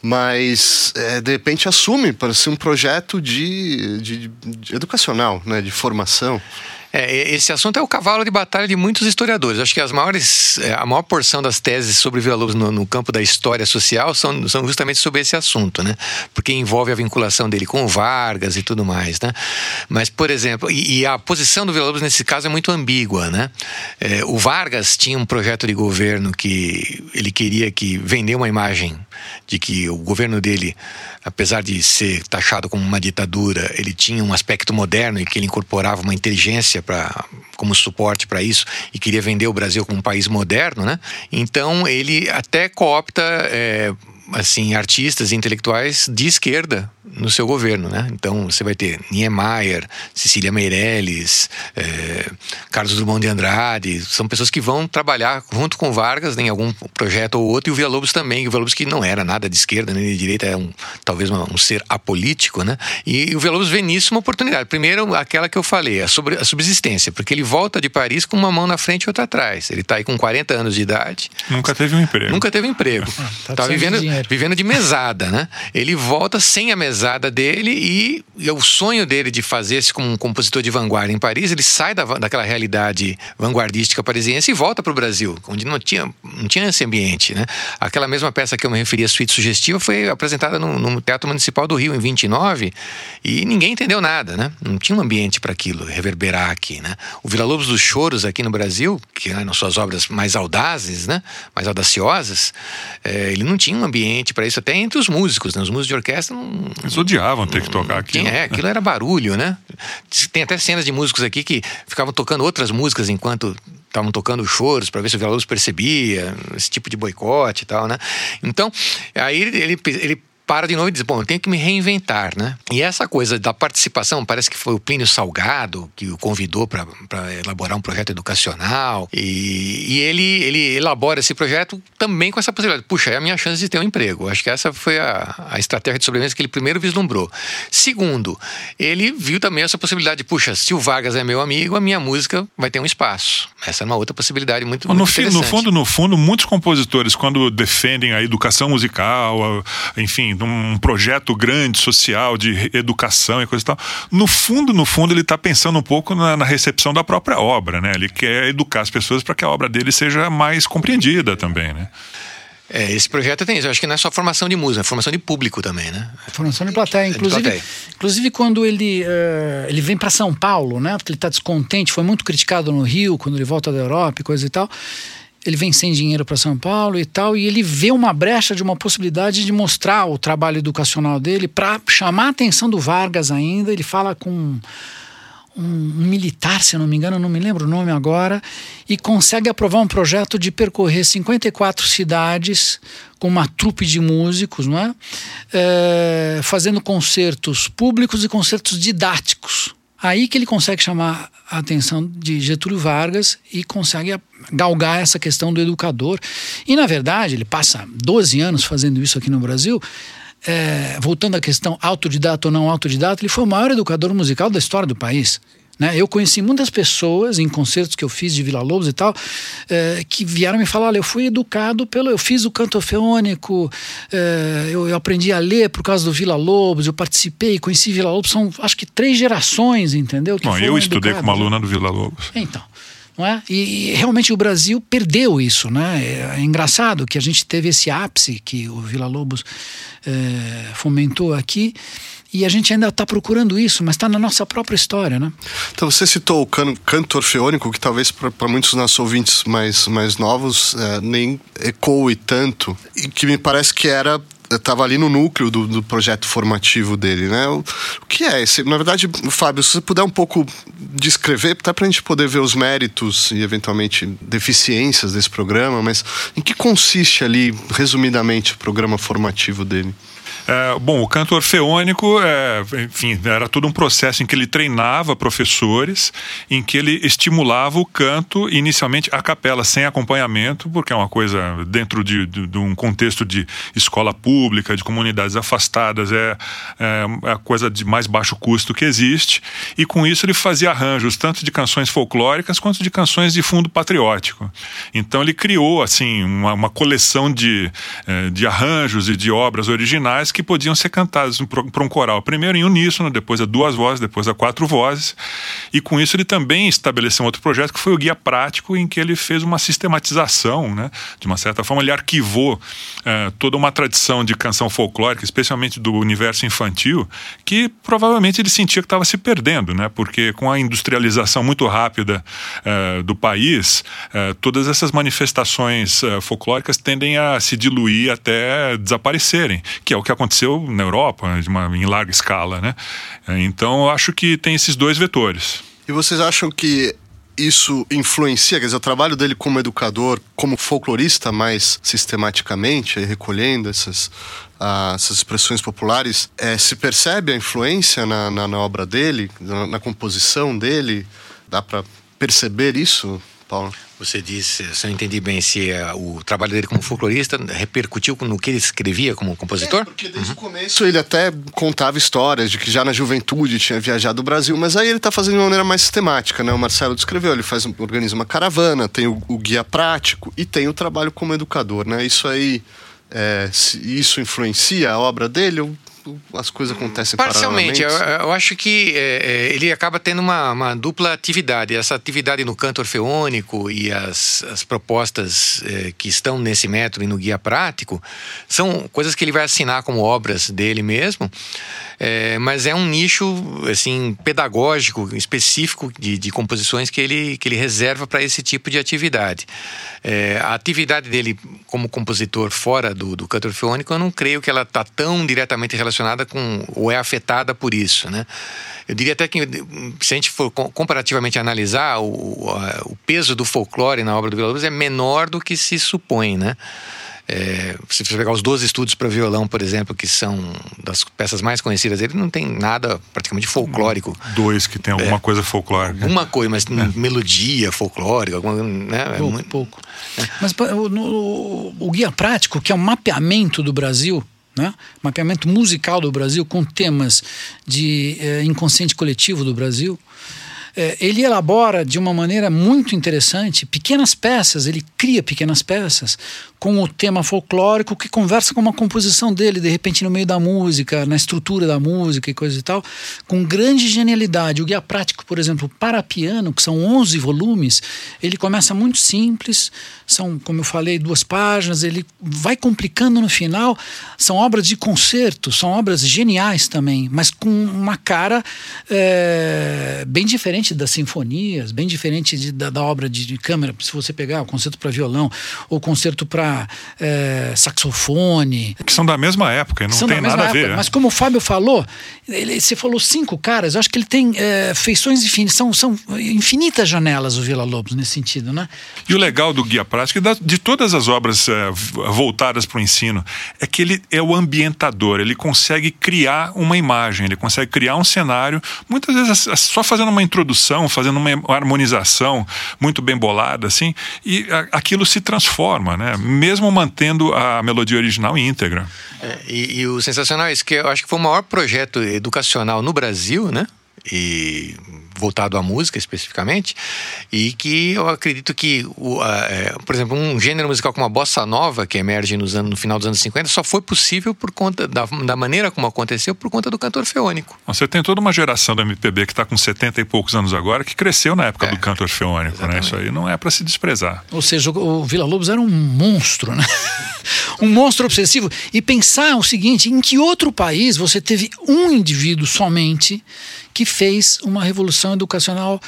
Mas é, de repente assume para ser um projeto de, de, de educacional, né? De formação. É, esse assunto é o cavalo de batalha de muitos historiadores. Acho que as maiores, é, a maior porção das teses sobre Vila Lobos no, no, campo da história social são, são justamente sobre esse assunto, né? Porque envolve a vinculação dele com Vargas e tudo mais, né? Mas, por exemplo, e, e a posição do Vila Lobos nesse caso é muito ambígua, né? É, o Vargas tinha um projeto de governo que ele queria que vender uma imagem de que o governo dele, apesar de ser taxado como uma ditadura, ele tinha um aspecto moderno e que ele incorporava uma inteligência para como suporte para isso e queria vender o Brasil como um país moderno, né? Então ele até coopta é, assim artistas intelectuais de esquerda no seu governo, né? Então você vai ter Niemeyer, Cecília Meirelles, é, Carlos Drummond de Andrade, são pessoas que vão trabalhar junto com Vargas em algum projeto ou outro, e o Vila Lobos também, o Vila Lobos que não era nada de esquerda nem de direita, é um, talvez um, um ser apolítico, né? E, e o Vila Lobos vê nisso uma oportunidade. Primeiro, aquela que eu falei, a, sobre, a subsistência, porque ele volta de Paris com uma mão na frente e outra atrás. Ele está aí com 40 anos de idade. Nunca teve um emprego. Nunca teve um emprego. tá tá vivendo, vivendo de mesada, né? Ele volta sem a mesada dele e, e o sonho dele de fazer-se como um compositor de vanguarda em Paris, ele sai da, daquela realidade vanguardística parisiense e volta para o Brasil, onde não tinha, não tinha esse ambiente, né? Aquela mesma peça que eu me referi, a Suíte Sugestiva, foi apresentada no, no Teatro Municipal do Rio em 29 e ninguém entendeu nada, né? Não tinha um ambiente para aquilo reverberar aqui, né? O Vila Lobos dos Choros aqui no Brasil, que é nas suas obras mais audazes, né? Mais audaciosas, é, ele não tinha um ambiente para isso até entre os músicos, né? Os músicos de orquestra não, Eles odiavam ter que tocar aqui. é, aquilo era barulho, né? Tem até cenas de músicos aqui que ficavam tocando outras músicas enquanto estavam tocando choros para ver se o Lobos percebia esse tipo de boicote e tal, né? Então, aí ele, ele para de novo e diz: Bom, eu tenho que me reinventar, né? E essa coisa da participação, parece que foi o Plínio Salgado que o convidou para elaborar um projeto educacional. E, e, ele, ele elabora esse projeto também com essa possibilidade: puxa, é a minha chance de ter um emprego. Acho que essa foi a, a estratégia de sobrevivência que ele primeiro vislumbrou. Segundo, ele viu também essa possibilidade: puxa, se o Vargas é meu amigo, a minha música vai ter um espaço. Essa é uma outra possibilidade muito, no, muito fim, no fundo, no fundo, muitos compositores, quando defendem a educação musical, enfim, um projeto grande social de educação e coisa e tal. No fundo, no fundo, ele está pensando um pouco na, na, recepção da própria obra, né? Ele quer educar as pessoas para que a obra dele seja mais compreendida também, né? É, esse projeto tem isso. Eu acho que não é só formação de música, é formação de público também, né? Formação de plateia. Inclusive, de plateia. inclusive quando ele, uh, ele vem para São Paulo, né? Porque ele está descontente, foi muito criticado no Rio, quando ele volta da Europa e coisa e tal ele vem sem dinheiro para São Paulo e tal, e ele vê uma brecha de uma possibilidade de mostrar o trabalho educacional dele para chamar a atenção do Vargas ainda. Ele fala com um, militar, se não me engano, não me lembro o nome agora, e consegue aprovar um projeto de percorrer 54 cidades com uma trupe de músicos, não é? é fazendo concertos públicos e concertos didáticos. Aí que ele consegue chamar a atenção de Getúlio Vargas e consegue galgar essa questão do educador. E, na verdade, ele passa 12 anos fazendo isso aqui no Brasil. É, voltando à questão autodidata ou não autodidata, ele foi o maior educador musical da história do país. Né? Eu conheci muitas pessoas em concertos que eu fiz de Vila Lobos e tal, é, que vieram me falar: olha, eu fui educado pelo. Eu fiz o canto orfeônico, é, eu, eu, aprendi a ler por causa do Vila Lobos, eu participei, conheci Vila Lobos, são acho que três gerações, entendeu? Bom, eu estudei com uma aluna do Vila Lobos. Então. Não é? E, e realmente o Brasil perdeu isso, né? É, é, engraçado que a gente teve esse ápice que o Vila Lobos é, fomentou aqui e a gente ainda está procurando isso, mas está na nossa própria história, né? Então você citou o can canto orfeônico, que talvez para muitos nossos ouvintes mais, mais novos é, nem ecoe tanto, e que me parece que era estava ali no núcleo do, do, projeto formativo dele, né? O, o, que é esse? Na verdade, Fábio, se você puder um pouco descrever, até para a gente poder ver os méritos e eventualmente deficiências desse programa, mas em que consiste ali, resumidamente, o programa formativo dele? É, bom, o canto orfeônico, é, enfim, era todo um processo em que ele treinava professores, em que ele estimulava o canto, inicialmente a capela, sem acompanhamento, porque é uma coisa dentro de, de, de um contexto de escola pública, de comunidades afastadas, é, é, a coisa de mais baixo custo que existe. E com isso ele fazia arranjos tanto de canções folclóricas quanto de canções de fundo patriótico. Então ele criou assim uma, uma coleção de, é, de arranjos e de obras originais que podiam ser cantadas para um coral, primeiro em uníssono, depois a duas vozes, depois a quatro vozes. E com isso ele também estabeleceu um outro projeto que foi o Guia Prático, em que ele fez uma sistematização, né? de uma certa forma, ele arquivou é, toda uma tradição de canção folclórica, especialmente do universo infantil, que provavelmente ele sentia que estava se perdendo, né? porque com a industrialização muito rápida é, do país, é, todas essas manifestações folclóricas tendem a se diluir até desaparecerem, que é o que aconteceu na Europa, de uma, em larga escala. Né? Então, eu acho que tem esses dois vetores. E vocês acham que isso influencia, quer dizer, o trabalho dele como educador, como folclorista mais sistematicamente, recolhendo essas, uh, essas expressões populares, é, se percebe a influência na, na, na obra dele, na, na composição dele? Dá para perceber isso, Paulo? Você disse, se eu entendi bem, se é, o trabalho dele como folclorista repercutiu no que ele escrevia como compositor? É, porque desde uhum. o começo ele até contava histórias de que já na juventude tinha viajado o Brasil, mas aí ele está fazendo de uma maneira mais sistemática, né? O Marcelo descreveu, ele faz, organiza uma caravana, tem o, o guia prático e tem o trabalho como educador, né? Isso aí, é, isso influencia a obra dele? Eu as coisas acontecem Parcialmente, eu, eu, acho que é, é, ele acaba tendo uma, uma, dupla atividade. Essa atividade no canto orfeônico e as, as propostas é, que estão nesse método e no guia prático são coisas que ele vai assinar como obras dele mesmo, é, mas é um nicho assim pedagógico específico de, de composições que ele, que ele reserva para esse tipo de atividade. É, a atividade dele como compositor fora do, do canto orfeônico, eu não creio que ela está tão diretamente relacionada com ou é afetada por isso, né? Eu diria até que se a gente for comparativamente analisar o, o peso do folclore na obra do Vila Lobos é menor do que se supõe, né? É, se você pegar os 12 estudos para violão, por exemplo, que são das peças mais conhecidas dele, não tem nada praticamente folclórico. Dois que tem alguma é, coisa folclórica. Alguma coisa, mas é. melodia folclórica, alguma, né? É pouco, muito... pouco. É. Mas no, o guia prático, que é um mapeamento do Brasil, né? mapeamento musical do Brasil com temas de é, inconsciente coletivo do Brasil, é, ele elabora de uma maneira muito interessante pequenas peças, ele cria pequenas peças com o tema folclórico que conversa com uma composição dele, de repente no meio da música, na estrutura da música e coisa e tal, com grande genialidade. O guia prático, por exemplo, para piano, que são 11 volumes, ele começa muito simples, são, como eu falei, duas páginas, ele vai complicando no final, são obras de concerto, são obras geniais também, mas com uma cara é, bem diferente das sinfonias, bem diferente de, da, da, obra de, de câmera, se você pegar o concerto para violão ou concerto para é, saxofone. Que são da mesma época, não tem nada época, a ver. Né? Mas como o Fábio falou, ele, você falou cinco caras, eu acho que ele tem é, feições infinitas, são, são infinitas janelas o Vila Lobos nesse sentido, né? E o legal do Guia Prático, de todas as obras é, voltadas para o ensino, é que ele é o ambientador, ele consegue criar uma imagem, ele consegue criar um cenário, muitas vezes só fazendo uma introdução, fazendo uma harmonização muito bem bolada, assim, e aquilo se transforma, né? Mesmo mantendo a melodia original íntegra. É, e, e, o sensacional é isso, que eu acho que foi o maior projeto educacional no Brasil, né? E voltado à música especificamente, e que eu acredito que, o, a, é, por exemplo, um gênero musical como a bossa nova, que emerge nos anos, no final dos anos 50, só foi possível por conta da, da maneira como aconteceu, por conta do cantor feônico. Você tem toda uma geração da MPB que está com 70 e poucos anos agora, que cresceu na época é, do cantor feônico, né? Isso aí não é para se desprezar. Ou seja, o Vila Lobos era um monstro, né? um monstro obsessivo. E pensar o seguinte: em que outro país você teve um indivíduo somente que fez uma revolução educacional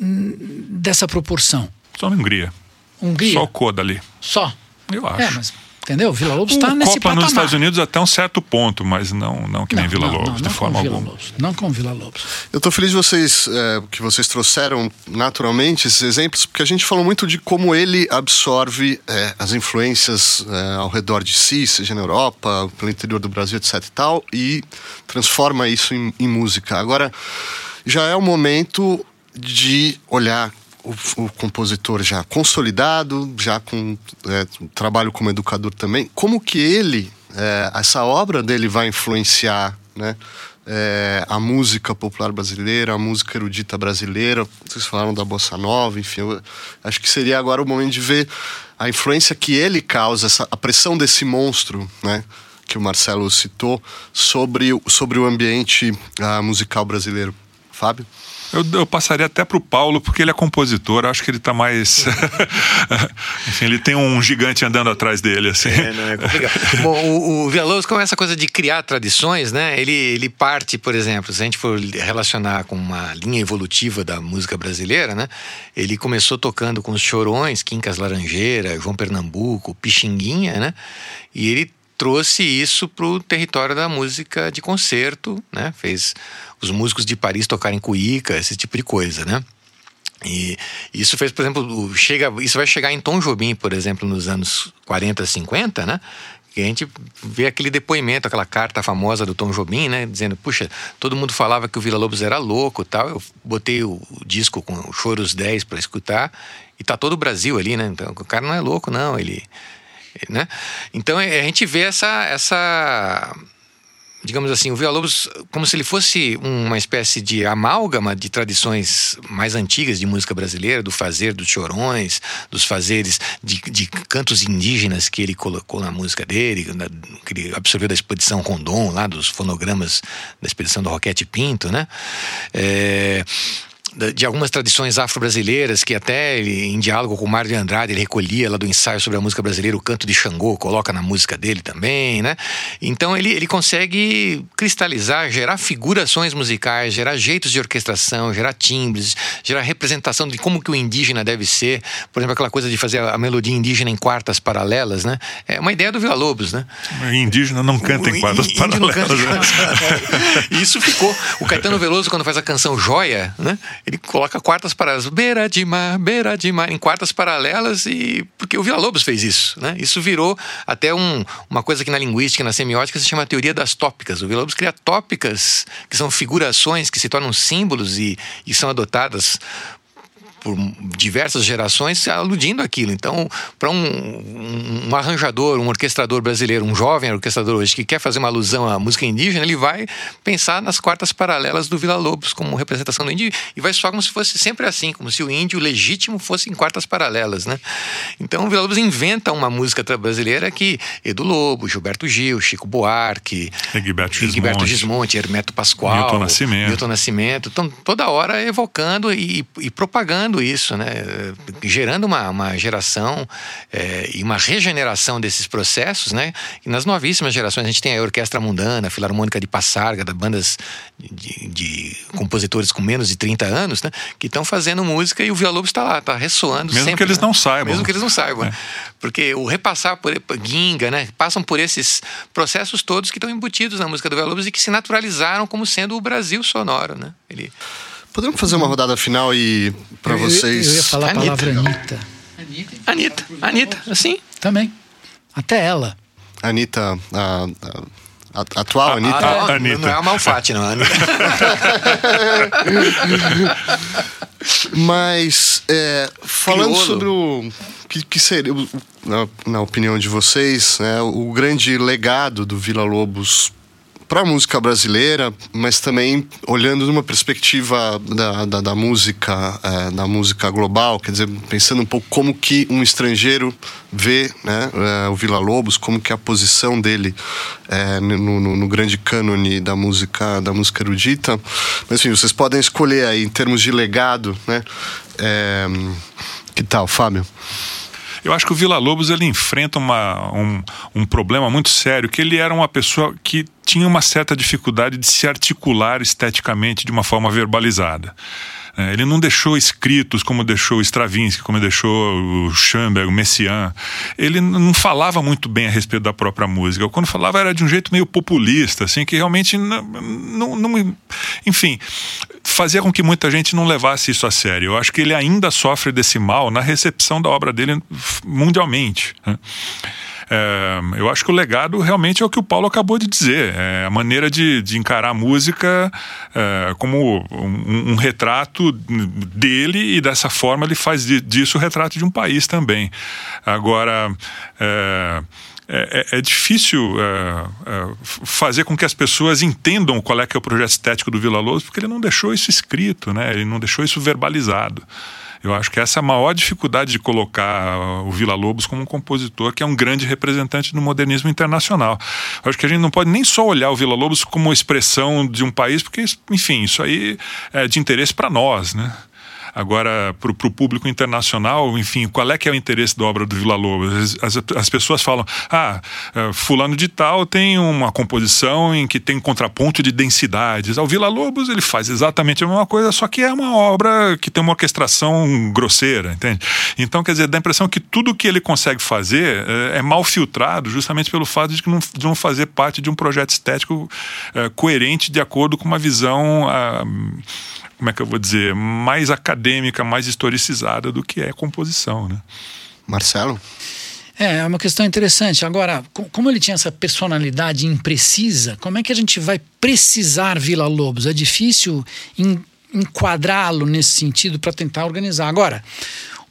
dessa proporção? Só na Hungria. Hungria? Só o Koda ali. Só? Eu acho. É, mas Entendeu? Vila Lobos está nesse Copa patamar. nos Estados Unidos até um certo ponto, mas não, não que nem Vila Lobos, não, não de forma Vila alguma. Lobos, não com Vila Lobos. Eu estou feliz de vocês, é, que vocês trouxeram naturalmente esses exemplos, porque a gente falou muito de como ele absorve é, as influências é, ao redor de si, seja na Europa, pelo interior do Brasil, etc e tal, e transforma isso em, em música. Agora, já é o momento de olhar o, o, compositor já consolidado, já com é, trabalho como educador também, como que ele, é, essa obra dele vai influenciar, né? É, a música popular brasileira, a música erudita brasileira. Vocês falaram da bossa nova, enfim. acho que seria agora o momento de ver a influência que ele causa, essa, a pressão desse monstro, né? que o Marcelo citou sobre, sobre o ambiente uh, musical brasileiro. Fábio? Eu, eu, passaria até para o Paulo, porque ele é compositor, acho que ele está mais. Enfim, ele tem um gigante andando atrás dele, assim. É, não, é complicado. Bom, o, o Villa-Lobos, com essa coisa de criar tradições, né? Ele, ele parte, por exemplo, se a gente for relacionar com uma linha evolutiva da música brasileira, né? Ele começou tocando com os Chorões, Quincas Laranjeira, João Pernambuco, Pixinguinha, né? E ele trouxe isso para o território da música de concerto, né? Fez os músicos de Paris tocarem cuíca, esse tipo de coisa, né? E isso fez, por exemplo, chega, isso vai chegar em Tom Jobim, por exemplo, nos anos 40, 50, né? Que a gente vê aquele depoimento, aquela carta famosa do Tom Jobim, né? Dizendo, puxa, todo mundo falava que o Vila Lobos era louco tal. Eu botei o, disco com o Choros 10 para escutar e tá todo o Brasil ali, né? Então o cara não é louco, não. Ele né? Então é, a gente vê essa, essa digamos assim, o Villa-Lobos como se ele fosse uma espécie de amálgama de tradições mais antigas de música brasileira, do fazer dos chorões, dos fazeres de, de cantos indígenas que ele colocou na música dele, que ele absorveu da expedição Rondon, lá dos fonogramas da expedição do Roquete Pinto, né? É, de algumas tradições afro-brasileiras, que até ele, em diálogo com o Mário de Andrade, ele recolhia lá do ensaio sobre a música brasileira o canto de Xangô, coloca na música dele também, né? Então ele, ele consegue cristalizar, gerar figurações musicais, gerar jeitos de orquestração, gerar timbres, gerar representação de como que o indígena deve ser. Por exemplo, aquela coisa de fazer a melodia indígena em quartas paralelas, né? É uma ideia do Vila Lobos, né? O indígena não canta em quartas paralelas. Canta em quartas paralelas. Isso ficou. O Caetano Veloso, quando faz a canção Joia, né? Ele coloca quartas paralelas, beira de mar, beira de mar, em quartas paralelas, e porque o Vila Lobos fez isso, né? Isso virou até um, uma coisa que na linguística, na semiótica, se chama teoria das tópicas. O Vila Lobos cria tópicas, que são figurações que se tornam símbolos e, e são adotadas por diversas gerações aludindo aquilo. Então, para um, um, arranjador, um orquestrador brasileiro, um jovem orquestrador hoje que quer fazer uma alusão à música indígena, ele vai pensar nas quartas paralelas do Vila Lobos como representação do índio e vai soar como se fosse sempre assim, como se o índio legítimo fosse em quartas paralelas, né? Então, o Vila Lobos inventa uma música brasileira que Edu Lobo, Gilberto Gil, Chico Buarque, Egberto Gismonte, Gismonte Hermeto Pascoal, Milton Nascimento, Milton Nascimento, estão toda hora evocando e, e propagando isso, né? gerando uma, uma geração é, e uma regeneração desses processos. Né? E nas novíssimas gerações, a gente tem a Orquestra Mundana, a Filarmônica de Passarga, da bandas de, de, compositores com menos de 30 anos, né? que estão fazendo música e o Vila Lobos está lá, está ressoando Mesmo sempre, que eles né? não saibam. Mesmo que eles não saibam. É. Porque o repassar por Ginga, né? passam por esses processos todos que estão embutidos na música do Vila Lobos e que se naturalizaram como sendo o Brasil sonoro. Né? Ele Podemos fazer uma rodada final e para vocês. Eu ia falar Anitta. a palavra Anitta. Anitta. Anitta, Anitta, assim? Também. Até ela. Anitta, a, a, a atual Anitta. A, a, Anitta. Não é a Malfatti, não. Mas, é, falando Criolo. sobre o que, que seria, na, na, opinião de vocês, né, o grande legado do Vila Lobos para a música brasileira, mas também olhando numa perspectiva da, da, da música é, da música global, quer dizer, pensando um pouco como que um estrangeiro vê né, é, o Vila Lobos, como que é a posição dele é, no, no, no, grande cânone da música da música erudita. Mas enfim, vocês podem escolher aí em termos de legado, né? É, que tal, Fábio? Eu acho que o Vila Lobos ele enfrenta uma, um, um problema muito sério, que ele era uma pessoa que tinha uma certa dificuldade de se articular esteticamente de uma forma verbalizada. É, ele não deixou escritos como deixou Stravinsky, como deixou o Schoenberg, o Messiaen. Ele não falava muito bem a respeito da própria música. Quando falava era de um jeito meio populista, assim, que realmente não, não, não enfim, fazia com que muita gente não levasse isso a sério. Eu acho que ele ainda sofre desse mal na recepção da obra dele mundialmente. Né? É, eu acho que o legado realmente é o que o Paulo acabou de dizer. É a maneira de, de encarar a música é, como um, um, retrato dele e dessa forma ele faz disso o retrato de um país também. Agora. É, é, é, é difícil é, é, fazer com que as pessoas entendam qual é que é o projeto estético do Vila Lobos, porque ele não deixou isso escrito, né? ele não deixou isso verbalizado. Eu acho que essa é a maior dificuldade de colocar o Vila Lobos como um compositor que é um grande representante do modernismo internacional. Eu acho que a gente não pode nem só olhar o Vila Lobos como expressão de um país, porque, enfim, isso aí é de interesse para nós, né? Agora, para o público internacional, enfim, qual é que é o interesse da obra do Vila Lobos? As, as, pessoas falam, ah, eh, fulano de tal tem uma composição em que tem contraponto de densidades. O Vila Lobos, ele faz exatamente a mesma coisa, só que é uma obra que tem uma orquestração grosseira, entende? Então, quer dizer, dá a impressão que tudo que ele consegue fazer é, é mal filtrado justamente pelo fato de não, de não fazer parte de um projeto estético é, coerente de acordo com uma visão... Ah, como é que eu vou dizer, mais acadêmica, mais historicizada do que é composição, né? Marcelo? É, é uma questão interessante. Agora, como ele tinha essa personalidade imprecisa, como é que a gente vai precisar Vila Lobos? É difícil enquadrá-lo nesse sentido para tentar organizar. Agora,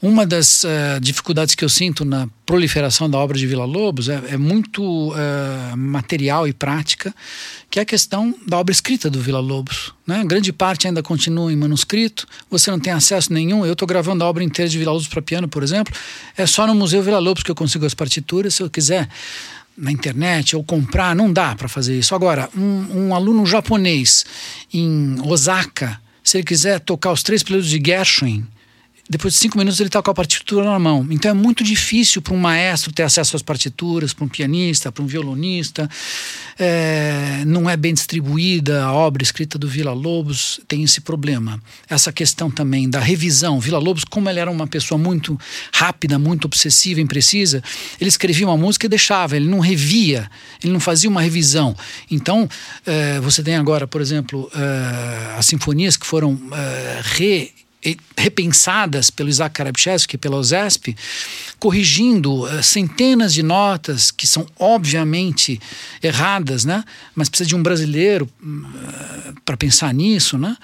uma das uh, dificuldades que eu sinto na proliferação da obra de Vila Lobos é, é muito uh, material e prática, que é a questão da obra escrita do Vila Lobos. Né? Grande parte ainda continua em manuscrito, você não tem acesso nenhum. Eu estou gravando a obra inteira de Vila Lobos para piano, por exemplo, é só no Museu Vila Lobos que eu consigo as partituras. Se eu quiser na internet ou comprar, não dá para fazer isso. Agora, um, um aluno japonês em Osaka, se ele quiser tocar os três períodos de Gershwin, depois de cinco minutos ele está com a partitura na mão. Então é muito difícil para um maestro ter acesso às partituras, para um pianista, para um violonista. É, não é bem distribuída a obra escrita do Vila Lobos, tem esse problema. Essa questão também da revisão. Vila Lobos, como ele era uma pessoa muito rápida, muito obsessiva, imprecisa, ele escrevia uma música e deixava, ele não revia, ele não fazia uma revisão. Então, é, você tem agora, por exemplo, é, as sinfonias que foram é, re repensadas pelo Isaac Karabchevsky, pela OSESP, corrigindo uh, centenas de notas que são obviamente erradas, né? mas precisa de um brasileiro eh, para pensar nisso. Né?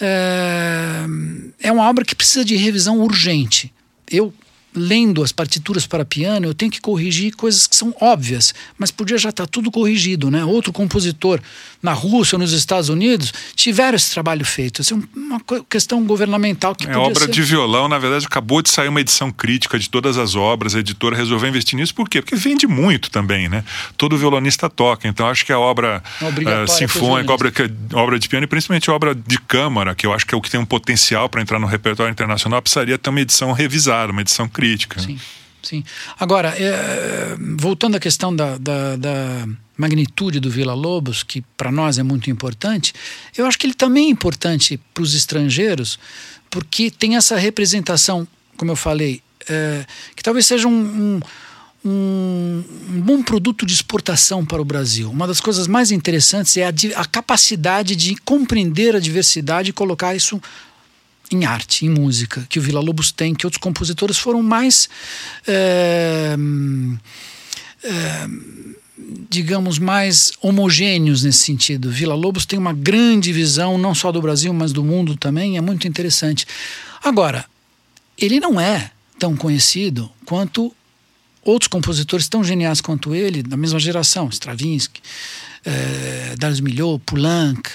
Uh, é uma obra que precisa de revisão urgente. Eu lendo as partituras para piano, eu tenho que corrigir coisas que são óbvias, mas podia já estar tá tudo corrigido, né? Outro compositor na Rússia ou nos Estados Unidos tiveram esse trabalho feito. Isso é uma questão governamental que é obra ser... de violão, na verdade, acabou de sair uma edição crítica de todas as obras, a editora resolveu investir nisso, por quê? Porque vende muito também, né? Todo violonista toca, então acho que a obra uh, sinfônica, obra, obra de piano e principalmente obra de câmara, que eu acho que é o que tem um potencial para entrar no repertório internacional, precisaria ter uma edição revisada, uma edição crítica crítica. Sim, sim. Agora, é, voltando à questão da, da, da magnitude do Vila Lobos, que para nós é muito importante, eu acho que ele também é importante para os estrangeiros, porque tem essa representação, como eu falei, é, que talvez seja um, um um, bom produto de exportação para o Brasil. Uma das coisas mais interessantes é a, a, capacidade de compreender a diversidade e colocar isso em arte, em música, que o Vila Lobos tem, que outros compositores foram mais. É, é, digamos, mais homogêneos nesse sentido. Vila Lobos tem uma grande visão, não só do Brasil, mas do mundo também, é muito interessante. Agora, ele não é tão conhecido quanto outros compositores tão geniais quanto ele, da mesma geração, Stravinsky, eh, Darius Milhaud, Poulenc,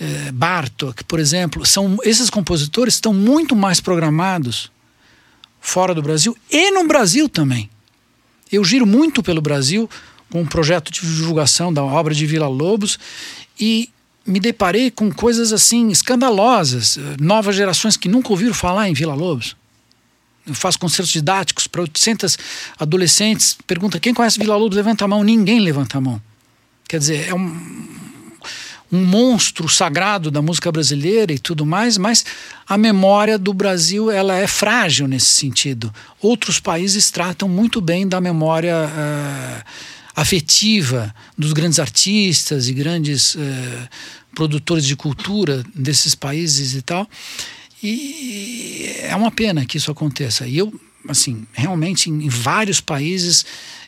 eh, Bartok, por exemplo, são esses compositores estão muito mais programados fora do Brasil e no Brasil também. Eu giro muito pelo Brasil com um projeto de divulgação da obra de Vila Lobos e me deparei com coisas assim escandalosas, novas gerações que nunca ouviram falar em Vila Lobos. Eu faço concertos didáticos para 800 adolescentes. Pergunta quem conhece Vila Lobos, levanta a mão. Ninguém levanta a mão. Quer dizer, é um, um monstro sagrado da música brasileira e tudo mais, mas a memória do Brasil ela é frágil nesse sentido. Outros países tratam muito bem da memória uh, afetiva dos grandes artistas e grandes uh, produtores de cultura desses países e tal. E é uma pena que isso aconteça. E eu, assim, realmente em vários países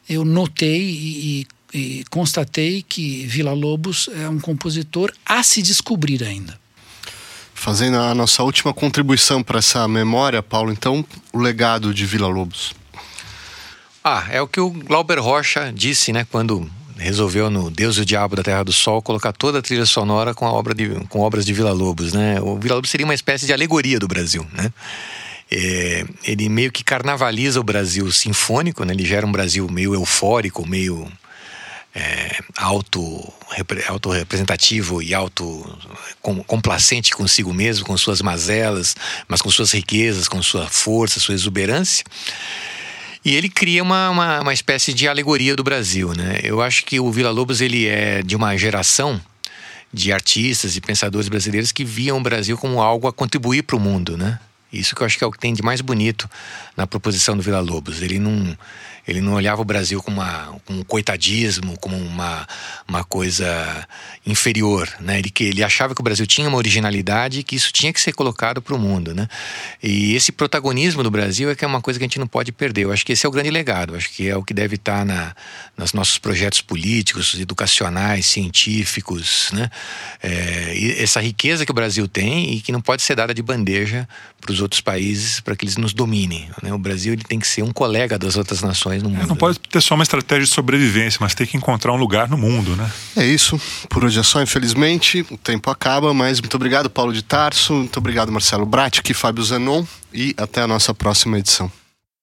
eu notei e, e e constatei que Vila Lobos é um compositor a se descobrir ainda. Fazendo a nossa última contribuição para essa memória, Paulo, então, o legado de Vila Lobos. Ah, é o que o Glauber Rocha disse, né, quando resolveu no Deus e o Diabo da Terra do Sol colocar toda a trilha sonora com, a obra de, com obras de Vila Lobos, né? O Vila Lobos seria uma espécie de alegoria do Brasil, né? é, ele meio que carnavaliza o Brasil sinfônico, né? ele gera um Brasil meio eufórico, meio é, auto, auto representativo e auto com, complacente consigo mesmo, com suas mazelas, mas com suas riquezas, com sua força, sua exuberância. E ele cria uma, uma, uma espécie de alegoria do Brasil, né? Eu acho que o Vila Lobos ele é de uma geração de artistas e pensadores brasileiros que viam o Brasil como algo a contribuir para o mundo, né? Isso que eu acho que é o que tem de mais bonito na proposição do Vila Lobos. Ele não ele não olhava o Brasil como, uma, com um coitadismo, como uma, uma coisa inferior. Né? Ele, ele achava que o Brasil tinha uma originalidade e que isso tinha que ser colocado para o mundo. Né? E esse protagonismo do Brasil é que é uma coisa que a gente não pode perder. Eu acho que esse é o grande legado. Acho que é o que deve estar na, nos nossos projetos políticos, educacionais, científicos. Né? É, essa riqueza que o Brasil tem e que não pode ser dada de bandeja para os outros países para que eles nos dominem. Né? O Brasil ele tem que ser um colega das outras nações no é, mundo. não pode ter só uma estratégia de sobrevivência, mas tem que encontrar um lugar no mundo, né? É isso. Por hoje é só, infelizmente. O tempo acaba, mas muito obrigado, Paulo de Tarso. Muito obrigado, Marcelo Bratti, aqui Fábio Zanon. E até a nossa próxima edição.